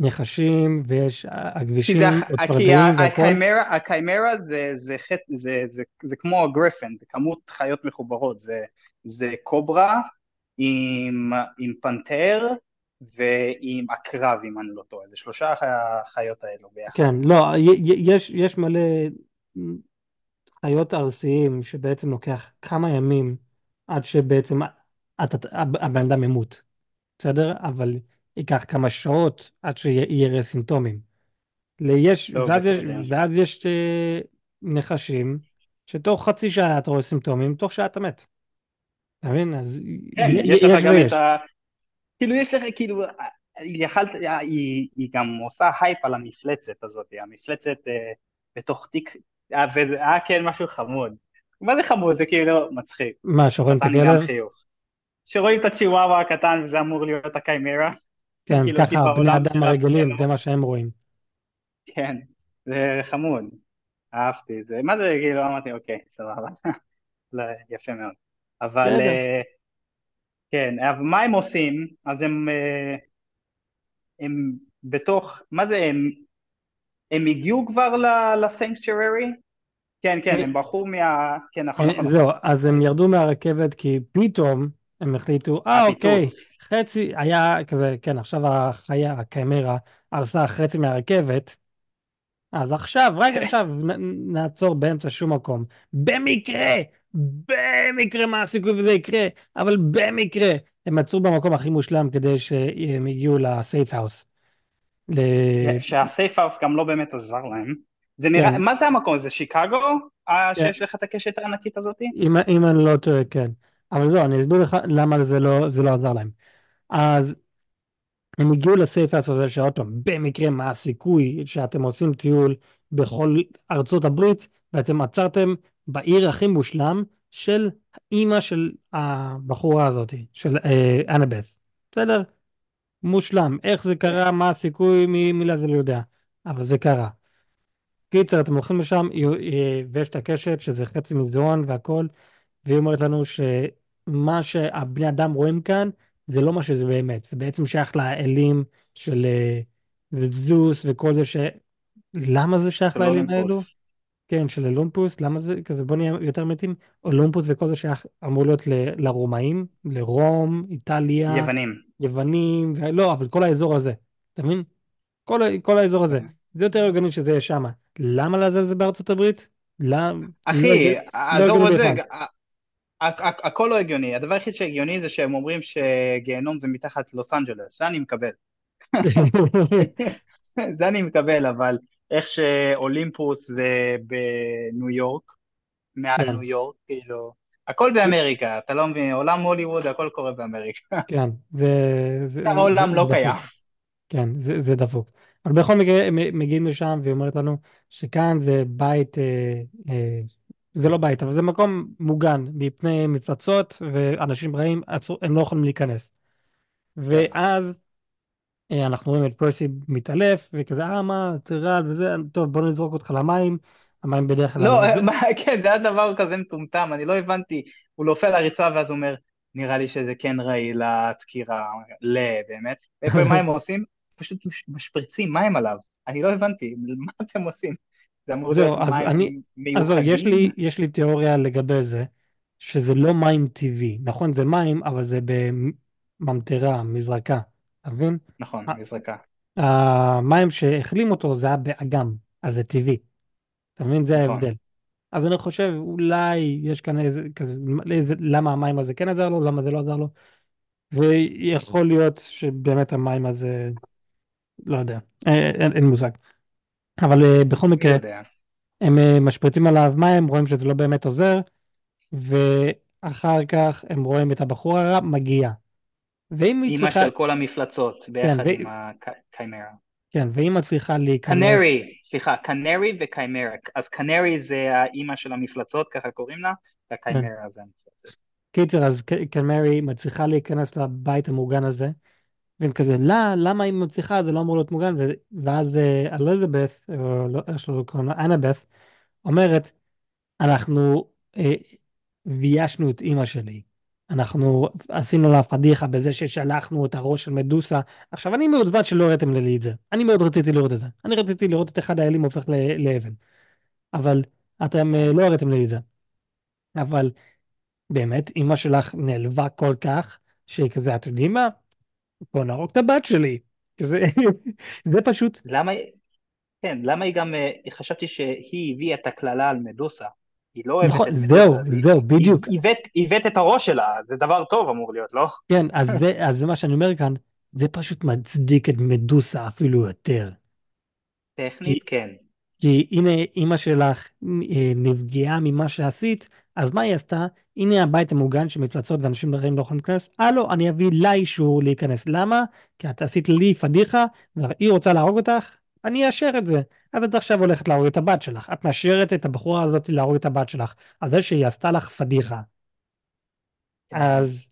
נחשים ויש הכבישים או צפרדעים והכל. הקיימרה, הקיימרה זה, זה, זה, זה, זה, זה כמו הגריפן, זה כמות חיות מחוברות, זה, זה קוברה עם, עם פנתר, ועם עקרב אם אני לא טועה, זה שלושה החיות האלו ביחד. כן, לא, יש, יש מלא חיות ארסיים שבעצם לוקח כמה ימים עד שבעצם הבן אדם ימות, בסדר? אבל ייקח כמה שעות עד שיראה סימפטומים. יש, לא ואז, יש, ואז יש נחשים שתוך חצי שעה אתה רואה סימפטומים, תוך שעה אתה מת. אתה מבין? אז כן, יש לך גם את ה... כאילו יש לך, כאילו, יכלת, היא, היא גם עושה הייפ על המפלצת הזאת, המפלצת אה, בתוך תיק, אה, וזה היה כן משהו חמוד. מה זה חמוד? זה כאילו מצחיק. מה, שרואים את הכלב? שרואים את הצ'יוואווה הקטן וזה אמור להיות הקיימרה. כן, כאילו ככה בני אדם הרגילים, זה מה שהם רואים. כן, זה חמוד. אהבתי זה. מה זה, כאילו, אמרתי, אוקיי, סבבה. יפה מאוד. אבל... כן, אבל מה הם עושים? אז הם, הם בתוך, מה זה הם, הם הגיעו כבר לסנקצ'ררי? כן, כן, הם ברחו מה... כן, נכון, נכון. זהו, אז הם ירדו מהרכבת כי פתאום הם החליטו, אה, אוקיי, חצי היה כזה, כן, עכשיו החיה, הקיימרה, הרסה חצי מהרכבת, אז עכשיו, רק כן. עכשיו, נ- נעצור באמצע שום מקום. במקרה, במקרה מה הסיכוי וזה יקרה, אבל במקרה, הם עצרו במקום הכי מושלם כדי שהם יגיעו ל safe house. ל... שה safe house גם לא באמת עזר להם. זה נראה, כן, מה זה המקום הזה? שיקגו? אה, כן, שיש לך את הקשת הענקית הזאתי? אם, אם אני לא טועה, כן. אבל זהו, אני אסביר לך למה זה לא, זה לא עזר להם. אז הם הגיעו ל safe house הזה שעוד פעם, במקרה מה הסיכוי שאתם עושים טיול בכל ארצות הברית ואתם עצרתם בעיר הכי מושלם של אימא של הבחורה הזאת, של אה, אנבeth. בסדר? מושלם. איך זה קרה, מה הסיכוי, מי, מי לזה לא יודע. אבל זה קרה. קיצר, אתם הולכים לשם, י- ויש את הקשת, שזה חצי מזרון והכל, והיא אומרת לנו שמה שהבני אדם רואים כאן, זה לא מה שזה באמת. זה בעצם שייך לאלים של אה, זוס וכל זה ש... למה זה שייך לאלים האלו? כן, של אולומפוס, למה זה כזה, בוא נהיה יותר מתים. אולומפוס וכל זה שייך, אמור להיות ל- לרומאים, לרום, איטליה, יוונים. יוונים, ו... לא, אבל כל האזור הזה, אתה מבין? כל, כל האזור הזה. זה יותר הגיוני שזה יהיה שמה. למה לעזאזל זה בארצות הברית? למה? לא אחי, הגיוני, לא עזוב את זה, הכל לא הגיוני. הדבר היחיד שהגיוני זה שהם אומרים שגיהנום זה מתחת לוס אנג'לס, זה אני מקבל. זה אני מקבל, אבל איך שאולימפוס זה בניו יורק, מעל כן, ניו יורק, כאילו, הכל באמריקה, אתה לא מבין, עולם הוליווד, הכל קורה באמריקה. כן, שאר זה, העולם לא קיים. כן, זה, זה דפוק. אבל בכל מקרה, הם מגיעים לשם והיא אומרת לנו שכאן זה בית, אה, אה, זה לא בית, אבל זה מקום מוגן מפני מפלצות ואנשים רעים, הם לא יכולים להיכנס. ואז אה, אנחנו רואים את פרסי מתעלף, וכזה, אה, מה, טרל וזה, טוב, בוא נזרוק אותך למים. המים בדרך כלל... לא, זה- מה, כן, זה היה דבר כזה מטומטם, אני לא הבנתי, הוא נופל על הרצועה ואז אומר, נראה לי שזה כן רעיל לדקירה, ל, באמת. ומה הם עושים? פשוט מש- משפריצים מים עליו, אני לא הבנתי, מה אתם עושים? זה אמור להיות אז אני, מים אז יש מיוחדים? לי, יש לי תיאוריה לגבי זה, שזה לא מים טבעי. נכון, זה מים, אבל זה בממטרה, מזרקה. אתה מבין? נכון, מזרקה, המים שהחלים אותו זה היה באגם, אז זה טבעי. אתה מבין? זה נכון. ההבדל. אז אני חושב, אולי יש כאן איזה, כזה, למה המים הזה כן עזר לו, למה זה לא עזר לו, ויכול להיות שבאמת המים הזה, לא יודע, אה, אין, אין מושג. אבל אה, בכל מקרה, יודע. הם אה, משפריצים עליו מים, רואים שזה לא באמת עוזר, ואחר כך הם רואים את הבחור הרע מגיע. ואם היא אימא צריכה, של כל המפלצות, כן, ו, ביחד עם הקיימרה. כן, ואם היא צריכה להיכנס, קנרי, סליחה, קנרי וקיימרה. אז קנרי זה האימא של המפלצות, ככה קוראים לה, כן, והקיימרה זה המפלצת. קיצר, אז ק- קמרי מצליחה להיכנס לבית המוגן הזה, והם כזה, לא, למה היא מצליחה? זה לא אמור להיות מוגן, ואז אה, אלizabeth, או לא, איך שלא קוראים לה, אנבeth, אומרת, אנחנו אה, ביישנו את אימא שלי. אנחנו עשינו לה פדיחה בזה ששלחנו את הראש של מדוסה. עכשיו, אני מעודבד שלא הראיתם לי את זה. אני מאוד רציתי לראות את זה. אני רציתי לראות את אחד האלים הופך לאבן. אבל אתם אה, לא הראיתם לי את זה. אבל באמת, אימא שלך נעלבה כל כך, שהיא כזה, אתם יודעים מה? בוא נהרוג את הבת שלי. כזה, זה פשוט, למה, כן, למה היא גם, אה, חשבתי שהיא הביאה את הקללה על מדוסה. היא לא אוהבת נכון, את מדוסה, זהו, זהו, בדיוק. היא הבאת את הראש שלה, זה דבר טוב אמור להיות, לא? כן, אז זה, אז זה מה שאני אומר כאן, זה פשוט מצדיק את מדוסה אפילו יותר. כי טכנית, כן. כי הנה אימא שלך אה, נפגעה ממה שעשית, אז מה היא עשתה? הנה הבית המוגן שמפלצות ואנשים רעים לא יכולים להיכנס, הלו, אני אביא לה אישור להיכנס. למה? כי את עשית לי פדיחה, והיא רוצה להרוג אותך, אני אאשר את זה. אז את עכשיו הולכת להרוג את הבת שלך. את מאשרת את הבחורה הזאת להרוג את הבת שלך, על זה שהיא עשתה לך פדיחה. כן. אז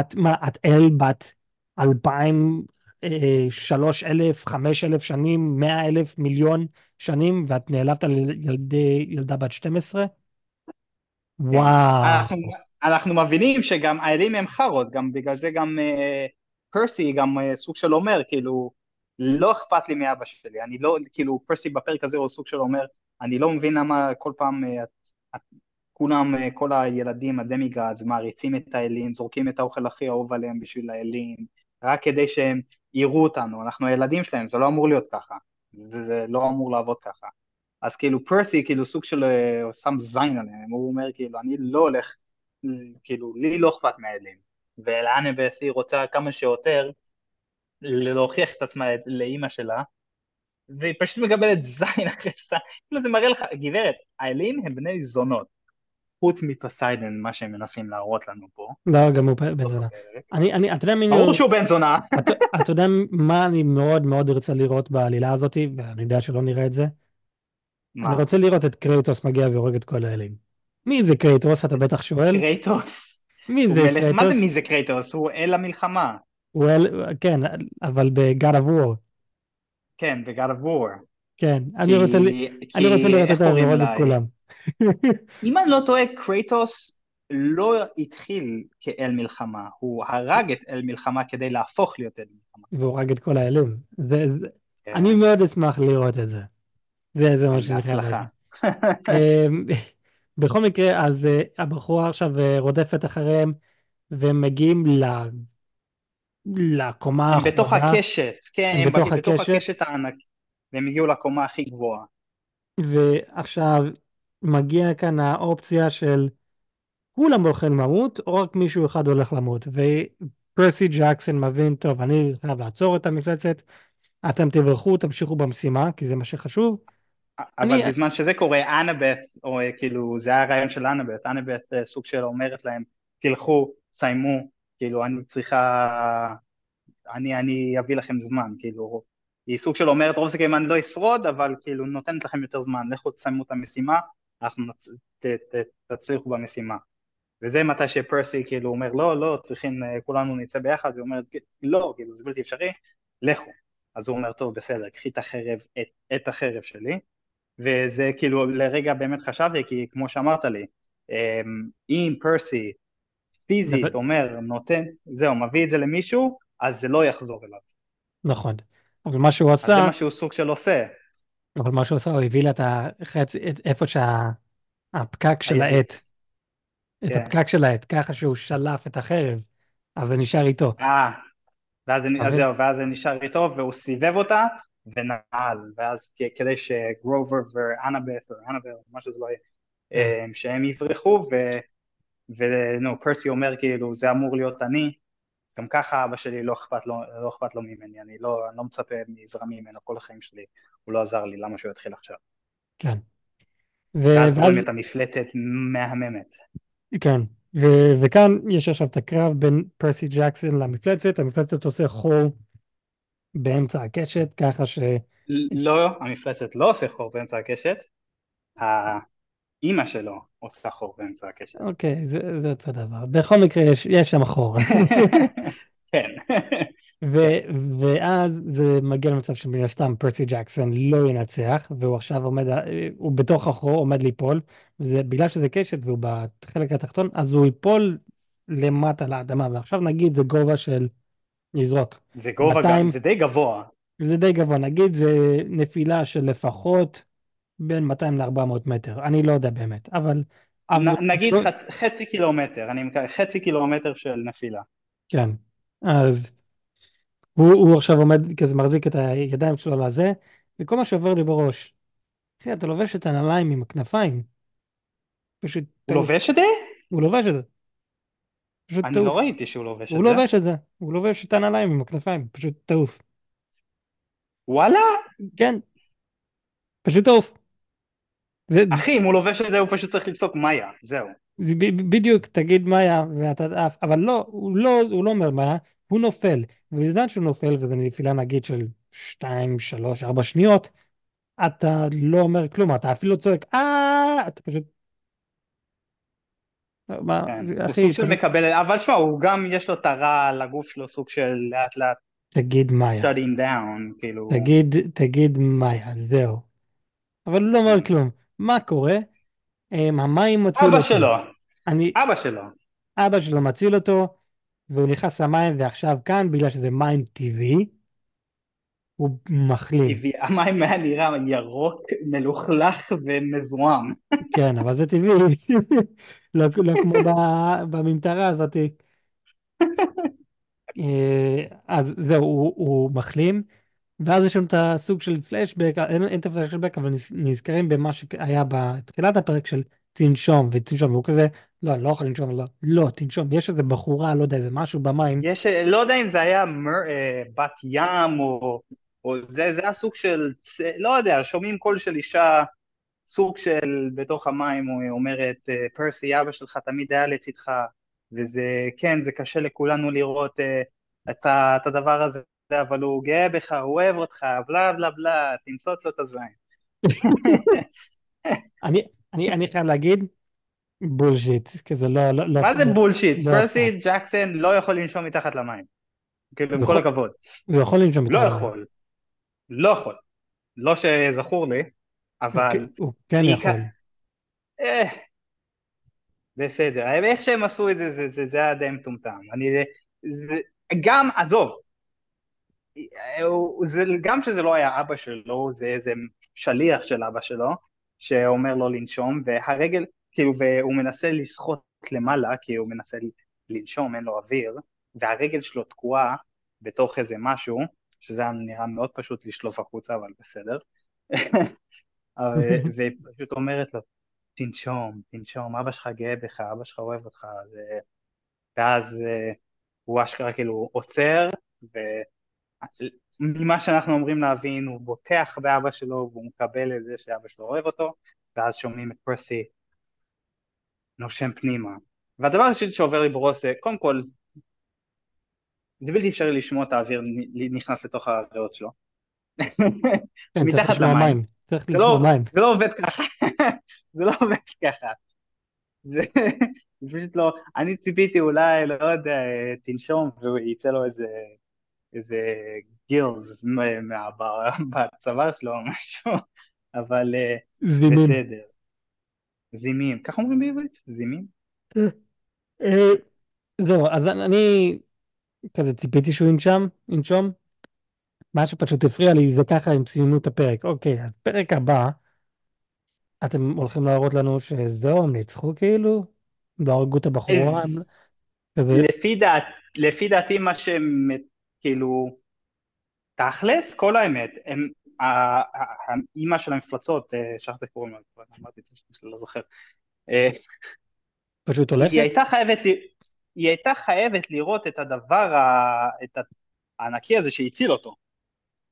את מה, את אל בת אלפיים, אה, שלוש אלף, חמש אלף שנים, מאה אלף, מיליון שנים, ואת נעלבת על ילדי, ילדה בת 12? כן. וואו. אנחנו, אנחנו מבינים שגם האלים הם חארות, גם בגלל זה גם אה, פרסי גם אה, סוג של אומר, כאילו, לא אכפת לי מאבא שלי, אני לא, כאילו, פרסי בפרק הזה הוא סוג של אומר, אני לא מבין למה כל פעם, אה, את, את, כולם, אה, כל הילדים הדמיגאדס מעריצים את האלים, זורקים את האוכל הכי אהוב עליהם בשביל האלים, רק כדי שהם יראו אותנו, אנחנו הילדים שלהם, זה לא אמור להיות ככה, זה, זה לא אמור לעבוד ככה. אז כאילו פרסי כאילו סוג של אה, שם זין עליהם, הוא אומר כאילו אני לא הולך, כאילו לי לא אכפת מהאלים, ולאנה היא רוצה כמה שיותר להוכיח את עצמה לאימא שלה, והיא פשוט מקבלת זין אחרי זין, כאילו זה מראה לך, גברת, האלים הם בני זונות, חוץ מפסיידן, מה שהם מנסים להראות לנו פה. לא, גם הוא בן זונה. אני, אני, אתה יודע מי... ברור שהוא בן זונה. אתה, יודע מה אני מאוד מאוד רוצה לראות בעלילה הזאת, ואני יודע שלא נראה את זה? מה? אני רוצה לראות את קרייטוס מגיע והורג את כל האלים. מי זה קרייטוס? אתה בטח שואל. קרייטוס. מי זה קרייטוס? מה זה מי זה קרייטוס? הוא אל המלחמה. הוא אל... כן, אבל ב-God of War. כן, ב-God of War. כן, אני רוצה, אני רוצה לראות את ההורג את כולם. אם אני לא טועה, קרייטוס לא התחיל כאל מלחמה, הוא הרג את אל מלחמה כדי להפוך להיות אל מלחמה. והוא הרג את כל האלים. כן. אני מאוד אשמח לראות את זה. זה, זה מה שאני חייב להגיד. אמ, בכל מקרה, אז אה, הבחורה עכשיו אה, רודפת אחריהם, והם מגיעים ל... לקומה האחרונה. הם בתוך הקשת, כן, הם, הם בתוך, בתוך הקשת הענק, והם הגיעו לקומה הכי גבוהה. ועכשיו מגיע כאן האופציה של כולם הולכים למות, או רק מישהו אחד הולך למות. ופרסי ג'קסון מבין, טוב, אני חייב לעצור את המפלצת, אתם תברכו, תמשיכו במשימה, כי זה מה שחשוב. אבל אני... בזמן שזה קורה, אנאבת, או כאילו, זה היה הרעיון של אנאבת, אנאבת אה, סוג של אומרת להם, תלכו, סיימו, כאילו, אני צריכה, אני, אני אביא לכם זמן, כאילו, היא סוג של אומרת, רוב סיכויים אני לא אשרוד, אבל כאילו, נותנת לכם יותר זמן, לכו תסיימו את המשימה, אנחנו נצ... ת, ת, תצליחו במשימה. וזה מתי שפרסי כאילו אומר, לא, לא, צריכים, אה, כולנו נצא ביחד, והיא אומרת, לא, כאילו, זה בלתי אפשרי, לכו. אז הוא אומר, טוב, בסדר, קחי את החרב, את, את החרב שלי, וזה כאילו לרגע באמת חשבתי, כי כמו שאמרת לי, אמ, אם פרסי פיזית אומר, נותן, זהו, מביא את זה למישהו, אז זה לא יחזור אליו. נכון, אבל מה שהוא עשה... זה מה שהוא סוג של עושה. אבל מה שהוא עשה, הוא הביא לה את החצי, איפה שהפקק של העט. את כן. הפקק של העט, ככה שהוא שלף את החרב, אז זה נשאר איתו. אה, ואז זה נשאר איתו, והוא סיבב אותה, ונעל, ואז כדי שגרובר ואנאבeth, או אנאבל, מה שזה לא יהיה, כן. אה, שהם יברחו, ונו, פרסי אומר כאילו, זה אמור להיות אני, גם ככה אבא שלי לא אכפת לו, לא אכפת לו ממני, אני לא, אני לא מצפה מזרמים ממנו כל החיים שלי, הוא לא עזר לי, למה שהוא יתחיל עכשיו? כן. ואז רואים את המפלטת מהממת. כן, ו- וכאן יש עכשיו את הקרב בין פרסי ג'קסון למפלצת, המפלצת עושה חור באמצע הקשת, ככה ש... לא, המפלצת לא עושה חור באמצע הקשת, האימא שלו עושה חור באמצע הקשת. אוקיי, זה, זה אותו דבר. בכל מקרה יש, יש שם חור. כן. ו- ואז זה מגיע למצב שמן הסתם פרסי ג'קסון לא ינצח, והוא עכשיו עומד, הוא בתוך החור עומד ליפול, וזה בגלל שזה קשת והוא בחלק התחתון, אז הוא ייפול למטה לאדמה, ועכשיו נגיד זה גובה של יזרוק. זה גובה, 200, זה די גבוה. זה די גבוה, נגיד זה נפילה של לפחות בין 200 ל-400 מטר, אני לא יודע באמת, אבל... נ, נגיד לא... חצ, חצי קילומטר, אני מקווה, חצי קילומטר של נפילה. כן, אז הוא, הוא עכשיו עומד כזה מחזיק את הידיים שלו על הזה, וכל מה שעובר לי בראש, אחי, אתה לובש את הנעליים עם הכנפיים. פשוט... הוא לובש את זה? הוא לובש את זה. פשוט אני לא תעוף. לא ראיתי שהוא לובש את זה. הוא לובש את זה, הוא לובש את הנעליים עם הכנפיים, פשוט תעוף. וואלה? כן. פשוט תעוף. זה... אחי, אם הוא לובש את זה הוא פשוט צריך לצעוק מאיה, זהו. זה ב- בדיוק, תגיד מאיה ואתה עף, אבל לא, הוא לא, הוא לא אומר מאיה, הוא נופל. ובזמן שהוא נופל, וזו נפילה נגיד של 2, 3, 4 שניות, אתה לא אומר כלום, אתה אפילו צועק, אה, אתה פשוט מה, כן, הוא סוג של מקבל, אבל שמע, הוא גם יש לו את הרע על הגוף שלו, סוג של לאט לאט. תגיד מאיה. shutting down, כאילו. תגיד, תגיד מאיה, זהו. אבל הוא לא אומר כלום. מה קורה? אמ, המים מציל אותו. אבא שלו. אני... אבא שלו. אבא שלו מציל אותו, והוא נכנס למים, ועכשיו כאן, בגלל שזה מים טבעי, הוא מחלים. טבעי, המים היה נראה ירוק, מלוכלך ומזוהם. כן, אבל זה טבעי, לא, לא כמו בממטרה הזאת. אה, אז זהו, הוא, הוא מחלים, ואז יש לנו את הסוג של פלשבק, אין, אין את הפלשבק, אבל נז- נזכרים במה שהיה בתחילת הפרק של תנשום ותנשום, והוא כזה, לא, אני לא יכול לנשום, לא, לא, תנשום, יש איזה בחורה, לא יודע, איזה משהו במים, יש, לא יודע אם זה היה מר, אה, בת ים או, או זה, זה היה סוג של, לא יודע, שומעים קול של אישה, סוג של בתוך המים, היא אומרת, אה, פרסי, אבא שלך תמיד היה לצדך, וזה, כן, זה קשה לכולנו לראות אה, את, את הדבר הזה, אבל הוא גאה בך, הוא אוהב אותך, בלה בלה בלה, תמצוץ לו את הזין. אני, אני, אני חייב להגיד, bullshit, כזה לא, לא, לא, מה זה לא, bullshit? לא. פרסי ג'קסון לא יכול לנשום מתחת למים. כאילו, עם הוא כל הכבוד. הוא יכול לנשום לא מתחת למים. יכול. לא יכול. לא שזכור לי, הוא, אבל... הוא כן יכול. אה, בסדר. איך שהם עשו את זה, זה, היה די מטומטם. אני... גם, עזוב, זה, גם שזה לא היה אבא שלו, זה איזה שליח של אבא שלו, שאומר לו לנשום, והרגל, כאילו, והוא מנסה לשחות למעלה, כי הוא מנסה לנשום, אין לו אוויר, והרגל שלו תקועה בתוך איזה משהו, שזה היה נראה מאוד פשוט לשלוף החוצה, אבל בסדר. אבל- והיא פשוט אומרת לו, תנשום, תנשום, אבא שלך גאה בך, אבא שלך אוהב אותך, ו- ואז אה, הוא אשכרה כאילו עוצר, וממה שאנחנו אומרים להבין, הוא בוטח באבא שלו, והוא מקבל את זה שאבא שלו אוהב אותו, ואז שומעים את פרסי נושם פנימה. והדבר השני שעובר לי בראש זה, קודם כל, זה בלתי אפשרי לשמוע את האוויר נכנס לתוך הריאות שלו. כן, צריך מתחת לשמוע. מים. צריך לא, מים. זה לא עובד ככה, זה לא עובד ככה. זה, פשוט לא, אני ציפיתי אולי, לא יודע, תנשום ויצא לו איזה, איזה מה- בצוואר שלו או משהו, אבל אה, זימים. בסדר. זימים, ככה אומרים בעברית? זימים? אה, זהו, אז אני כזה ציפיתי שהוא ינשום, ינשום. מה שפשוט הפריע לי זה ככה הם סיימו את הפרק. אוקיי, אז פרק הבא, אתם הולכים להראות לנו שזהו, הם ניצחו כאילו? לא הרגו את הבחורה? הם- אז כזה, לפי דעת, לפי דעתי מה שהם, כאילו, תכלס, כל האמת, הם, האימא של המפלצות, אה, שכחתי איך קוראים לה, אמרתי את שלה, לא זוכר, אה, פשוט היא הולכת? הייתה חייבת, היא הייתה חייבת לראות את הדבר הענקי הזה שהציל אותו.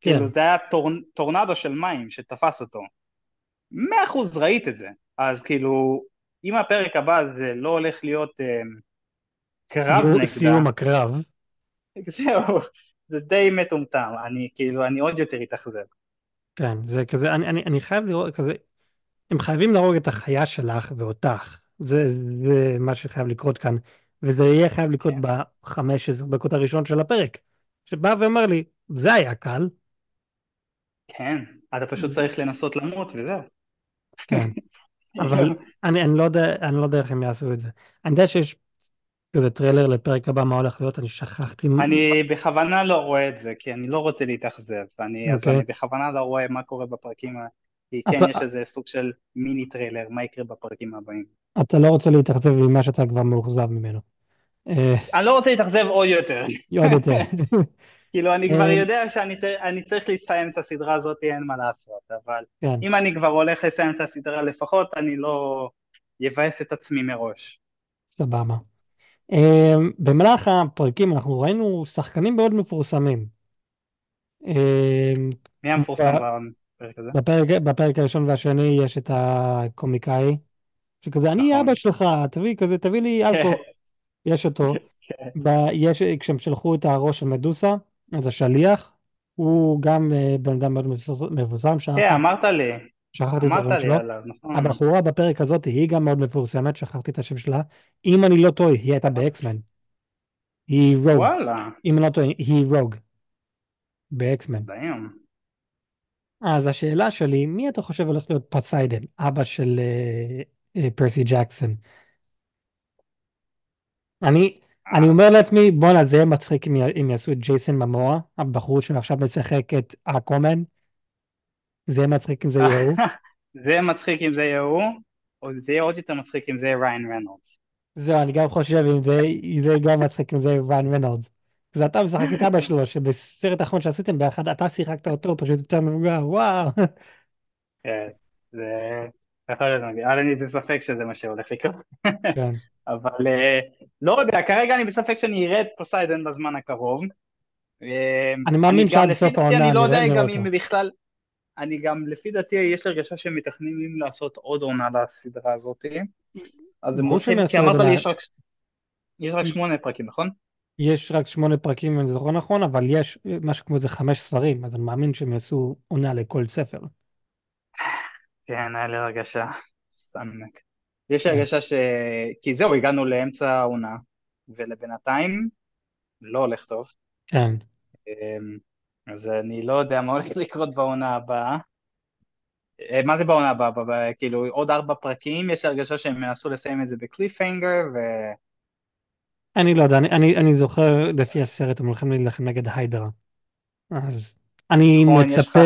כן, כאילו זה היה טור- טורנדו של מים שתפס אותו. מאה אחוז ראית את זה. אז כאילו, אם הפרק הבא זה לא הולך להיות אה, קרב סיום- נגדה, סיום הקרב. זהו, זה די מטומטם. אני כאילו, אני עוד יותר אתאכזב. כן, זה כזה, אני, אני, אני חייב לראות, כזה, הם חייבים להרוג את החיה שלך ואותך. זה, זה מה שחייב לקרות כאן. וזה יהיה חייב לקרות כן. בחמש עשר דקות הראשון של הפרק. שבא ואומר לי, זה היה קל. כן, אתה פשוט צריך לנסות למות וזהו. כן, אבל אני, אני לא יודע, אני לא יודע איך הם יעשו את זה. אני יודע שיש כזה טריילר לפרק הבא מה הולך להיות, אני שכחתי. אני בכוונה לא רואה את זה, כי אני לא רוצה להתאכזב. אני, אז אוקיי. אני בכוונה לא רואה מה קורה בפרקים, כי כן אתה- יש איזה סוג של מיני טריילר, מה יקרה בפרקים הבאים. אתה לא רוצה להתאכזב ממה שאתה כבר מאוכזב ממנו. אה, אני לא רוצה להתאכזב עוד יותר. עוד יותר. כאילו, אני כבר אה, יודע שאני צריך, צריך לסיים את הסדרה הזאת, אין מה לעשות, אבל כן, אם אני כבר הולך לסיים את הסדרה לפחות, אני לא אבאס את עצמי מראש. סבבה. אה, במהלך הפרקים אנחנו ראינו שחקנים מאוד מפורסמים. אה, מי המפורסם בפרק הזה? בפרק, בפרק הראשון והשני יש את הקומיקאי, שכזה, אני נכון. אבא שלך, תביא כזה, תביא לי אלכוהול. יש אותו. כן. יש, כשהם שלחו את הראש של מדוסה, אז השליח, הוא גם אה, בן אדם מאוד מפורסם, כן, אמרת לי, שכחתי את השם לי שלו. נכון. הבחורה בפרק הזאת היא גם מאוד מפורסמת, שכחתי את השם שלה. אם אני לא טועה, היא הייתה באקסמן. היא רוג. וואלה, אם אני לא טועה, היא רוג. באקסמן. אז השאלה שלי, מי אתה חושב הולך להיות פוסיידן, אבא של אה, אה, פרסי ג'קסון? אני, אני אומר לעצמי, בואנה, זה יהיה מצחיק אם י- אם יעשו את ג'ייסון ממורה, הבחור שעכשיו משחק את אקומן. זה יהיה מצחיק אם זה יהיה הוא. זה יהיה מצחיק אם זה יהיה הוא, או זה יהיה עוד יותר מצחיק אם זה יהיה ריין רנולדס. זהו, אני גם חושב אם זה יהיה גם מצחיק אם זה יהיה ריין רנולדס. זה אתה משחק את אבא שלו, שבסרט האחרון שעשיתם ביחד, אתה שיחקת אותו פשוט יותר מבוגר, וואו. כן, זה יכול להיות אני בספק שזה מה שהולך לקרות. כן. אבל אה, לא יודע, כרגע אני בספק שאני אראה את פוסיידן בזמן הקרוב. אה, אני מאמין שעד סוף העונה אני לא יודע גם. אם בכלל, אני גם לפי דעתי יש לי הרגשה שהם מתכננים לעשות עוד עונה לסדרה הזאת, אז הם הולכים, כי אמרת לי. יש רק, יש רק שמונה פרקים, נכון? יש רק שמונה פרקים אם אני זוכר נכון, אבל יש משהו כמו איזה חמש ספרים, אז אני מאמין שהם יעשו עונה לכל ספר. כן, היה לי הרגשה, סאנמק. יש כן. הרגשה ש... כי זהו, הגענו לאמצע העונה, ולבינתיים לא הולך טוב. כן. אמ, אז אני לא יודע מה הולך לקרות בעונה הבאה. אה, מה זה בעונה הבאה? כאילו עוד ארבע פרקים, יש הרגשה שהם ינסו לסיים את זה בקליפהנגר, ו... אני לא יודע, אני, אני, אני זוכר לפי הסרט הם הולכים להילחם נגד היידרה. אז אני נכון, מצפה.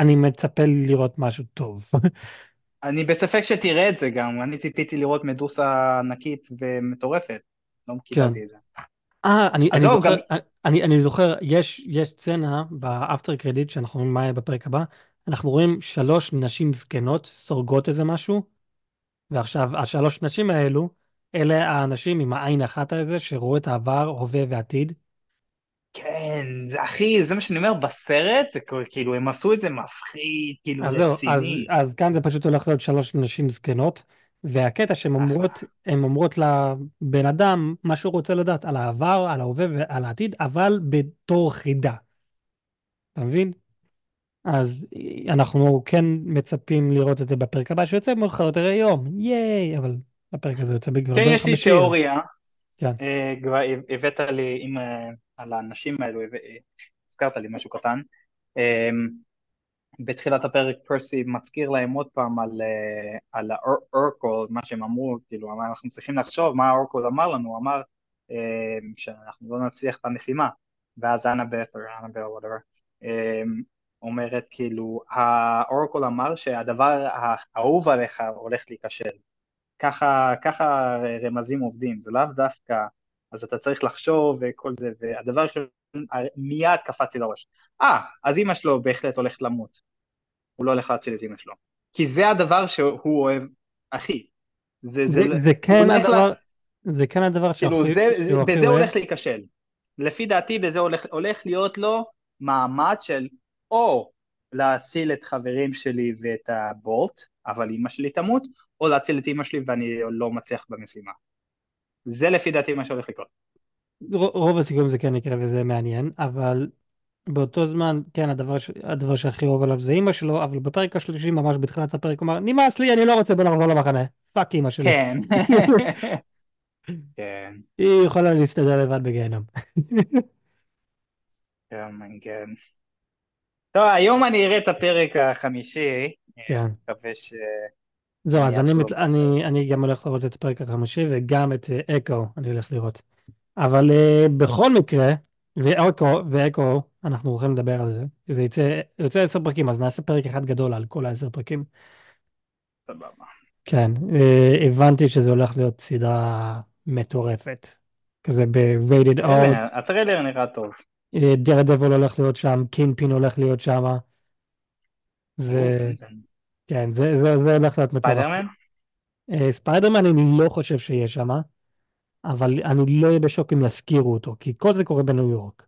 אני מצפה לראות משהו טוב. אני בספק שתראה את זה גם, אני ציפיתי לראות מדוסה ענקית ומטורפת, לא כן. קיבלתי את זה. אה, אני, אני זוכר, גם... אני, אני זוכר, יש, יש סצנה באפטר קרדיט שאנחנו רואים מה יהיה בפרק הבא, אנחנו רואים שלוש נשים זקנות סורגות איזה משהו, ועכשיו השלוש נשים האלו, אלה האנשים עם העין האחת הזה שרואה את העבר, הווה ועתיד. כן, זה, אחי, זה מה שאני אומר, בסרט, זה כאילו, הם עשו את זה מפחיד, כאילו, אז זהו, אז, רציני. אז כאן זה פשוט הולך להיות שלוש נשים זקנות, והקטע שהן אומרות, הן אומרות לבן אדם מה שהוא רוצה לדעת על העבר, על ההווה ועל העתיד, אבל בתור חידה. אתה מבין? אז אנחנו כן מצפים לראות את זה בפרק הבא שיוצא מאוחר יותר היום, ייי, אבל הפרק הזה יוצא כבר כן, יש לי תיאוריה, כן. אה, הבאת לי, אה, על האנשים האלו, אה, הזכרת לי משהו קטן. אה, בתחילת הפרק פרסי מזכיר להם עוד פעם על, אה, על האורקול, מה שהם אמרו, כאילו, אנחנו צריכים לחשוב מה האורקול אמר לנו, הוא אמר אה, שאנחנו לא נצליח את המשימה, ואז אנאבת' או אנאבל או whatever, אומרת כאילו, האורקול אמר שהדבר האהוב עליך הולך להיכשל. ככה, ככה רמזים עובדים, זה לאו דווקא, אז אתה צריך לחשוב וכל זה, והדבר שמיד קפץ לי לראש, אה, אז אימא שלו בהחלט הולכת למות, הוא לא הולך להציל את אימא שלו, כי זה הדבר שהוא אוהב הכי, זה, זה, זה, זה הוא כן לה- הדבר, זה כן הדבר כאילו שהכי, זה, הכי בזה הוא. הולך להיכשל, לפי דעתי בזה הולך, הולך להיות לו מעמד של או להציל את חברים שלי ואת הבולט, אבל אימא שלי תמות, או להציל את אימא שלי ואני לא מצליח במשימה. זה לפי דעתי מה שהולך לקרות. רוב הסיכויים זה כן יקרה וזה מעניין, אבל באותו זמן, כן, הדבר, ש... הדבר שהכי אוהב עליו זה אימא שלו, אבל בפרק השלישי, ממש בתחילת הפרק, הוא אמר, נמאס לי, אני לא רוצה בוא נחזור למחנה, fuck אימא שלי. כן. כן, היא יכולה להסתדר לבד בגיהנום. כן. טוב, היום אני אראה את הפרק החמישי, כן. מקווה ש... זהו, אז אני, מת... אני, אני גם הולך לראות את הפרק החמישי וגם את אה, אקו אני הולך לראות. אבל uh, בכל מקרה, ואקו, ואקו, אנחנו הולכים לדבר על זה. זה יצא, יוצא עשר פרקים, אז נעשה פרק אחד גדול על כל העשר פרקים. סבבה. כן, uh, הבנתי שזה הולך להיות סדרה מטורפת. כזה ב-rated R, הטריילר- נראה טוב. דרדוויל הולך להיות שם, קינגפין הולך להיות שם. זה, כן, זה, זה, זה הולך להיות מטורף. ספיידרמן? אה, ספיידרמן אני לא חושב שיהיה שם, אבל אני לא אהיה בשוק אם יזכירו אותו, כי כל זה קורה בניו יורק.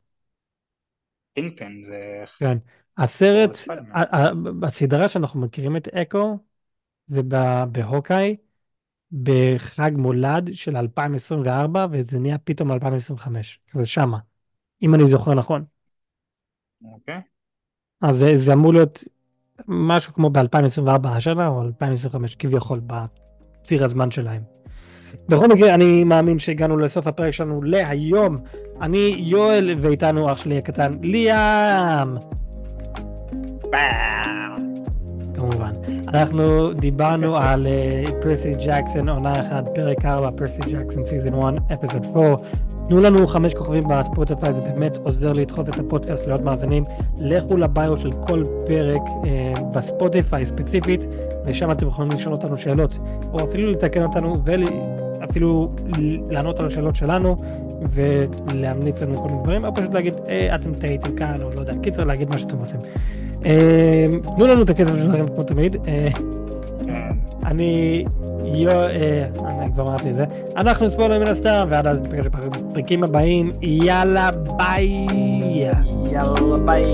קינגפין זה... כן. הסרט, ספיידרמן. ה- ה- בסדרה שאנחנו מכירים את אקו, ובהוקאי, בחג מולד של 2024, וזה נהיה פתאום 2025. זה שמה, אם אני זוכר נכון. אוקיי. אז זה, זה אמור להיות משהו כמו ב-2024 השנה, או 2025 כביכול, בציר הזמן שלהם. בכל מקרה, אני מאמין שהגענו לסוף הפרק שלנו להיום. אני יואל, ואיתנו אח שלי הקטן ליאם. כמובן. אנחנו דיברנו על אה, פרסי ג'קסון, עונה אחת, פרק 4, פרסי ג'קסון, סיזון 1, אפיסוד 4. תנו לנו חמש כוכבים בספוטיפיי, זה באמת עוזר לדחוף את הפודקאסט לעוד מאזינים. לכו לביו של כל פרק אה, בספוטיפיי ספציפית, ושם אתם יכולים לשאול אותנו שאלות, או אפילו לתקן אותנו, ואפילו לענות על השאלות שלנו, ולהמליץ לנו כל מיני דברים, או פשוט להגיד, אה, אתם טעיתם כאן, או לא יודע, קיצר, להגיד מה שאתם רוצים. אה, תנו לנו את הכסף שלכם כמו תמיד. אה, כן. אני... יו... אה, אני כבר אמרתי את זה. אנחנו ספוילר מן הסתם, ועד אז נפגש בפרקים הבאים. יאללה ביי. יאללה ביי.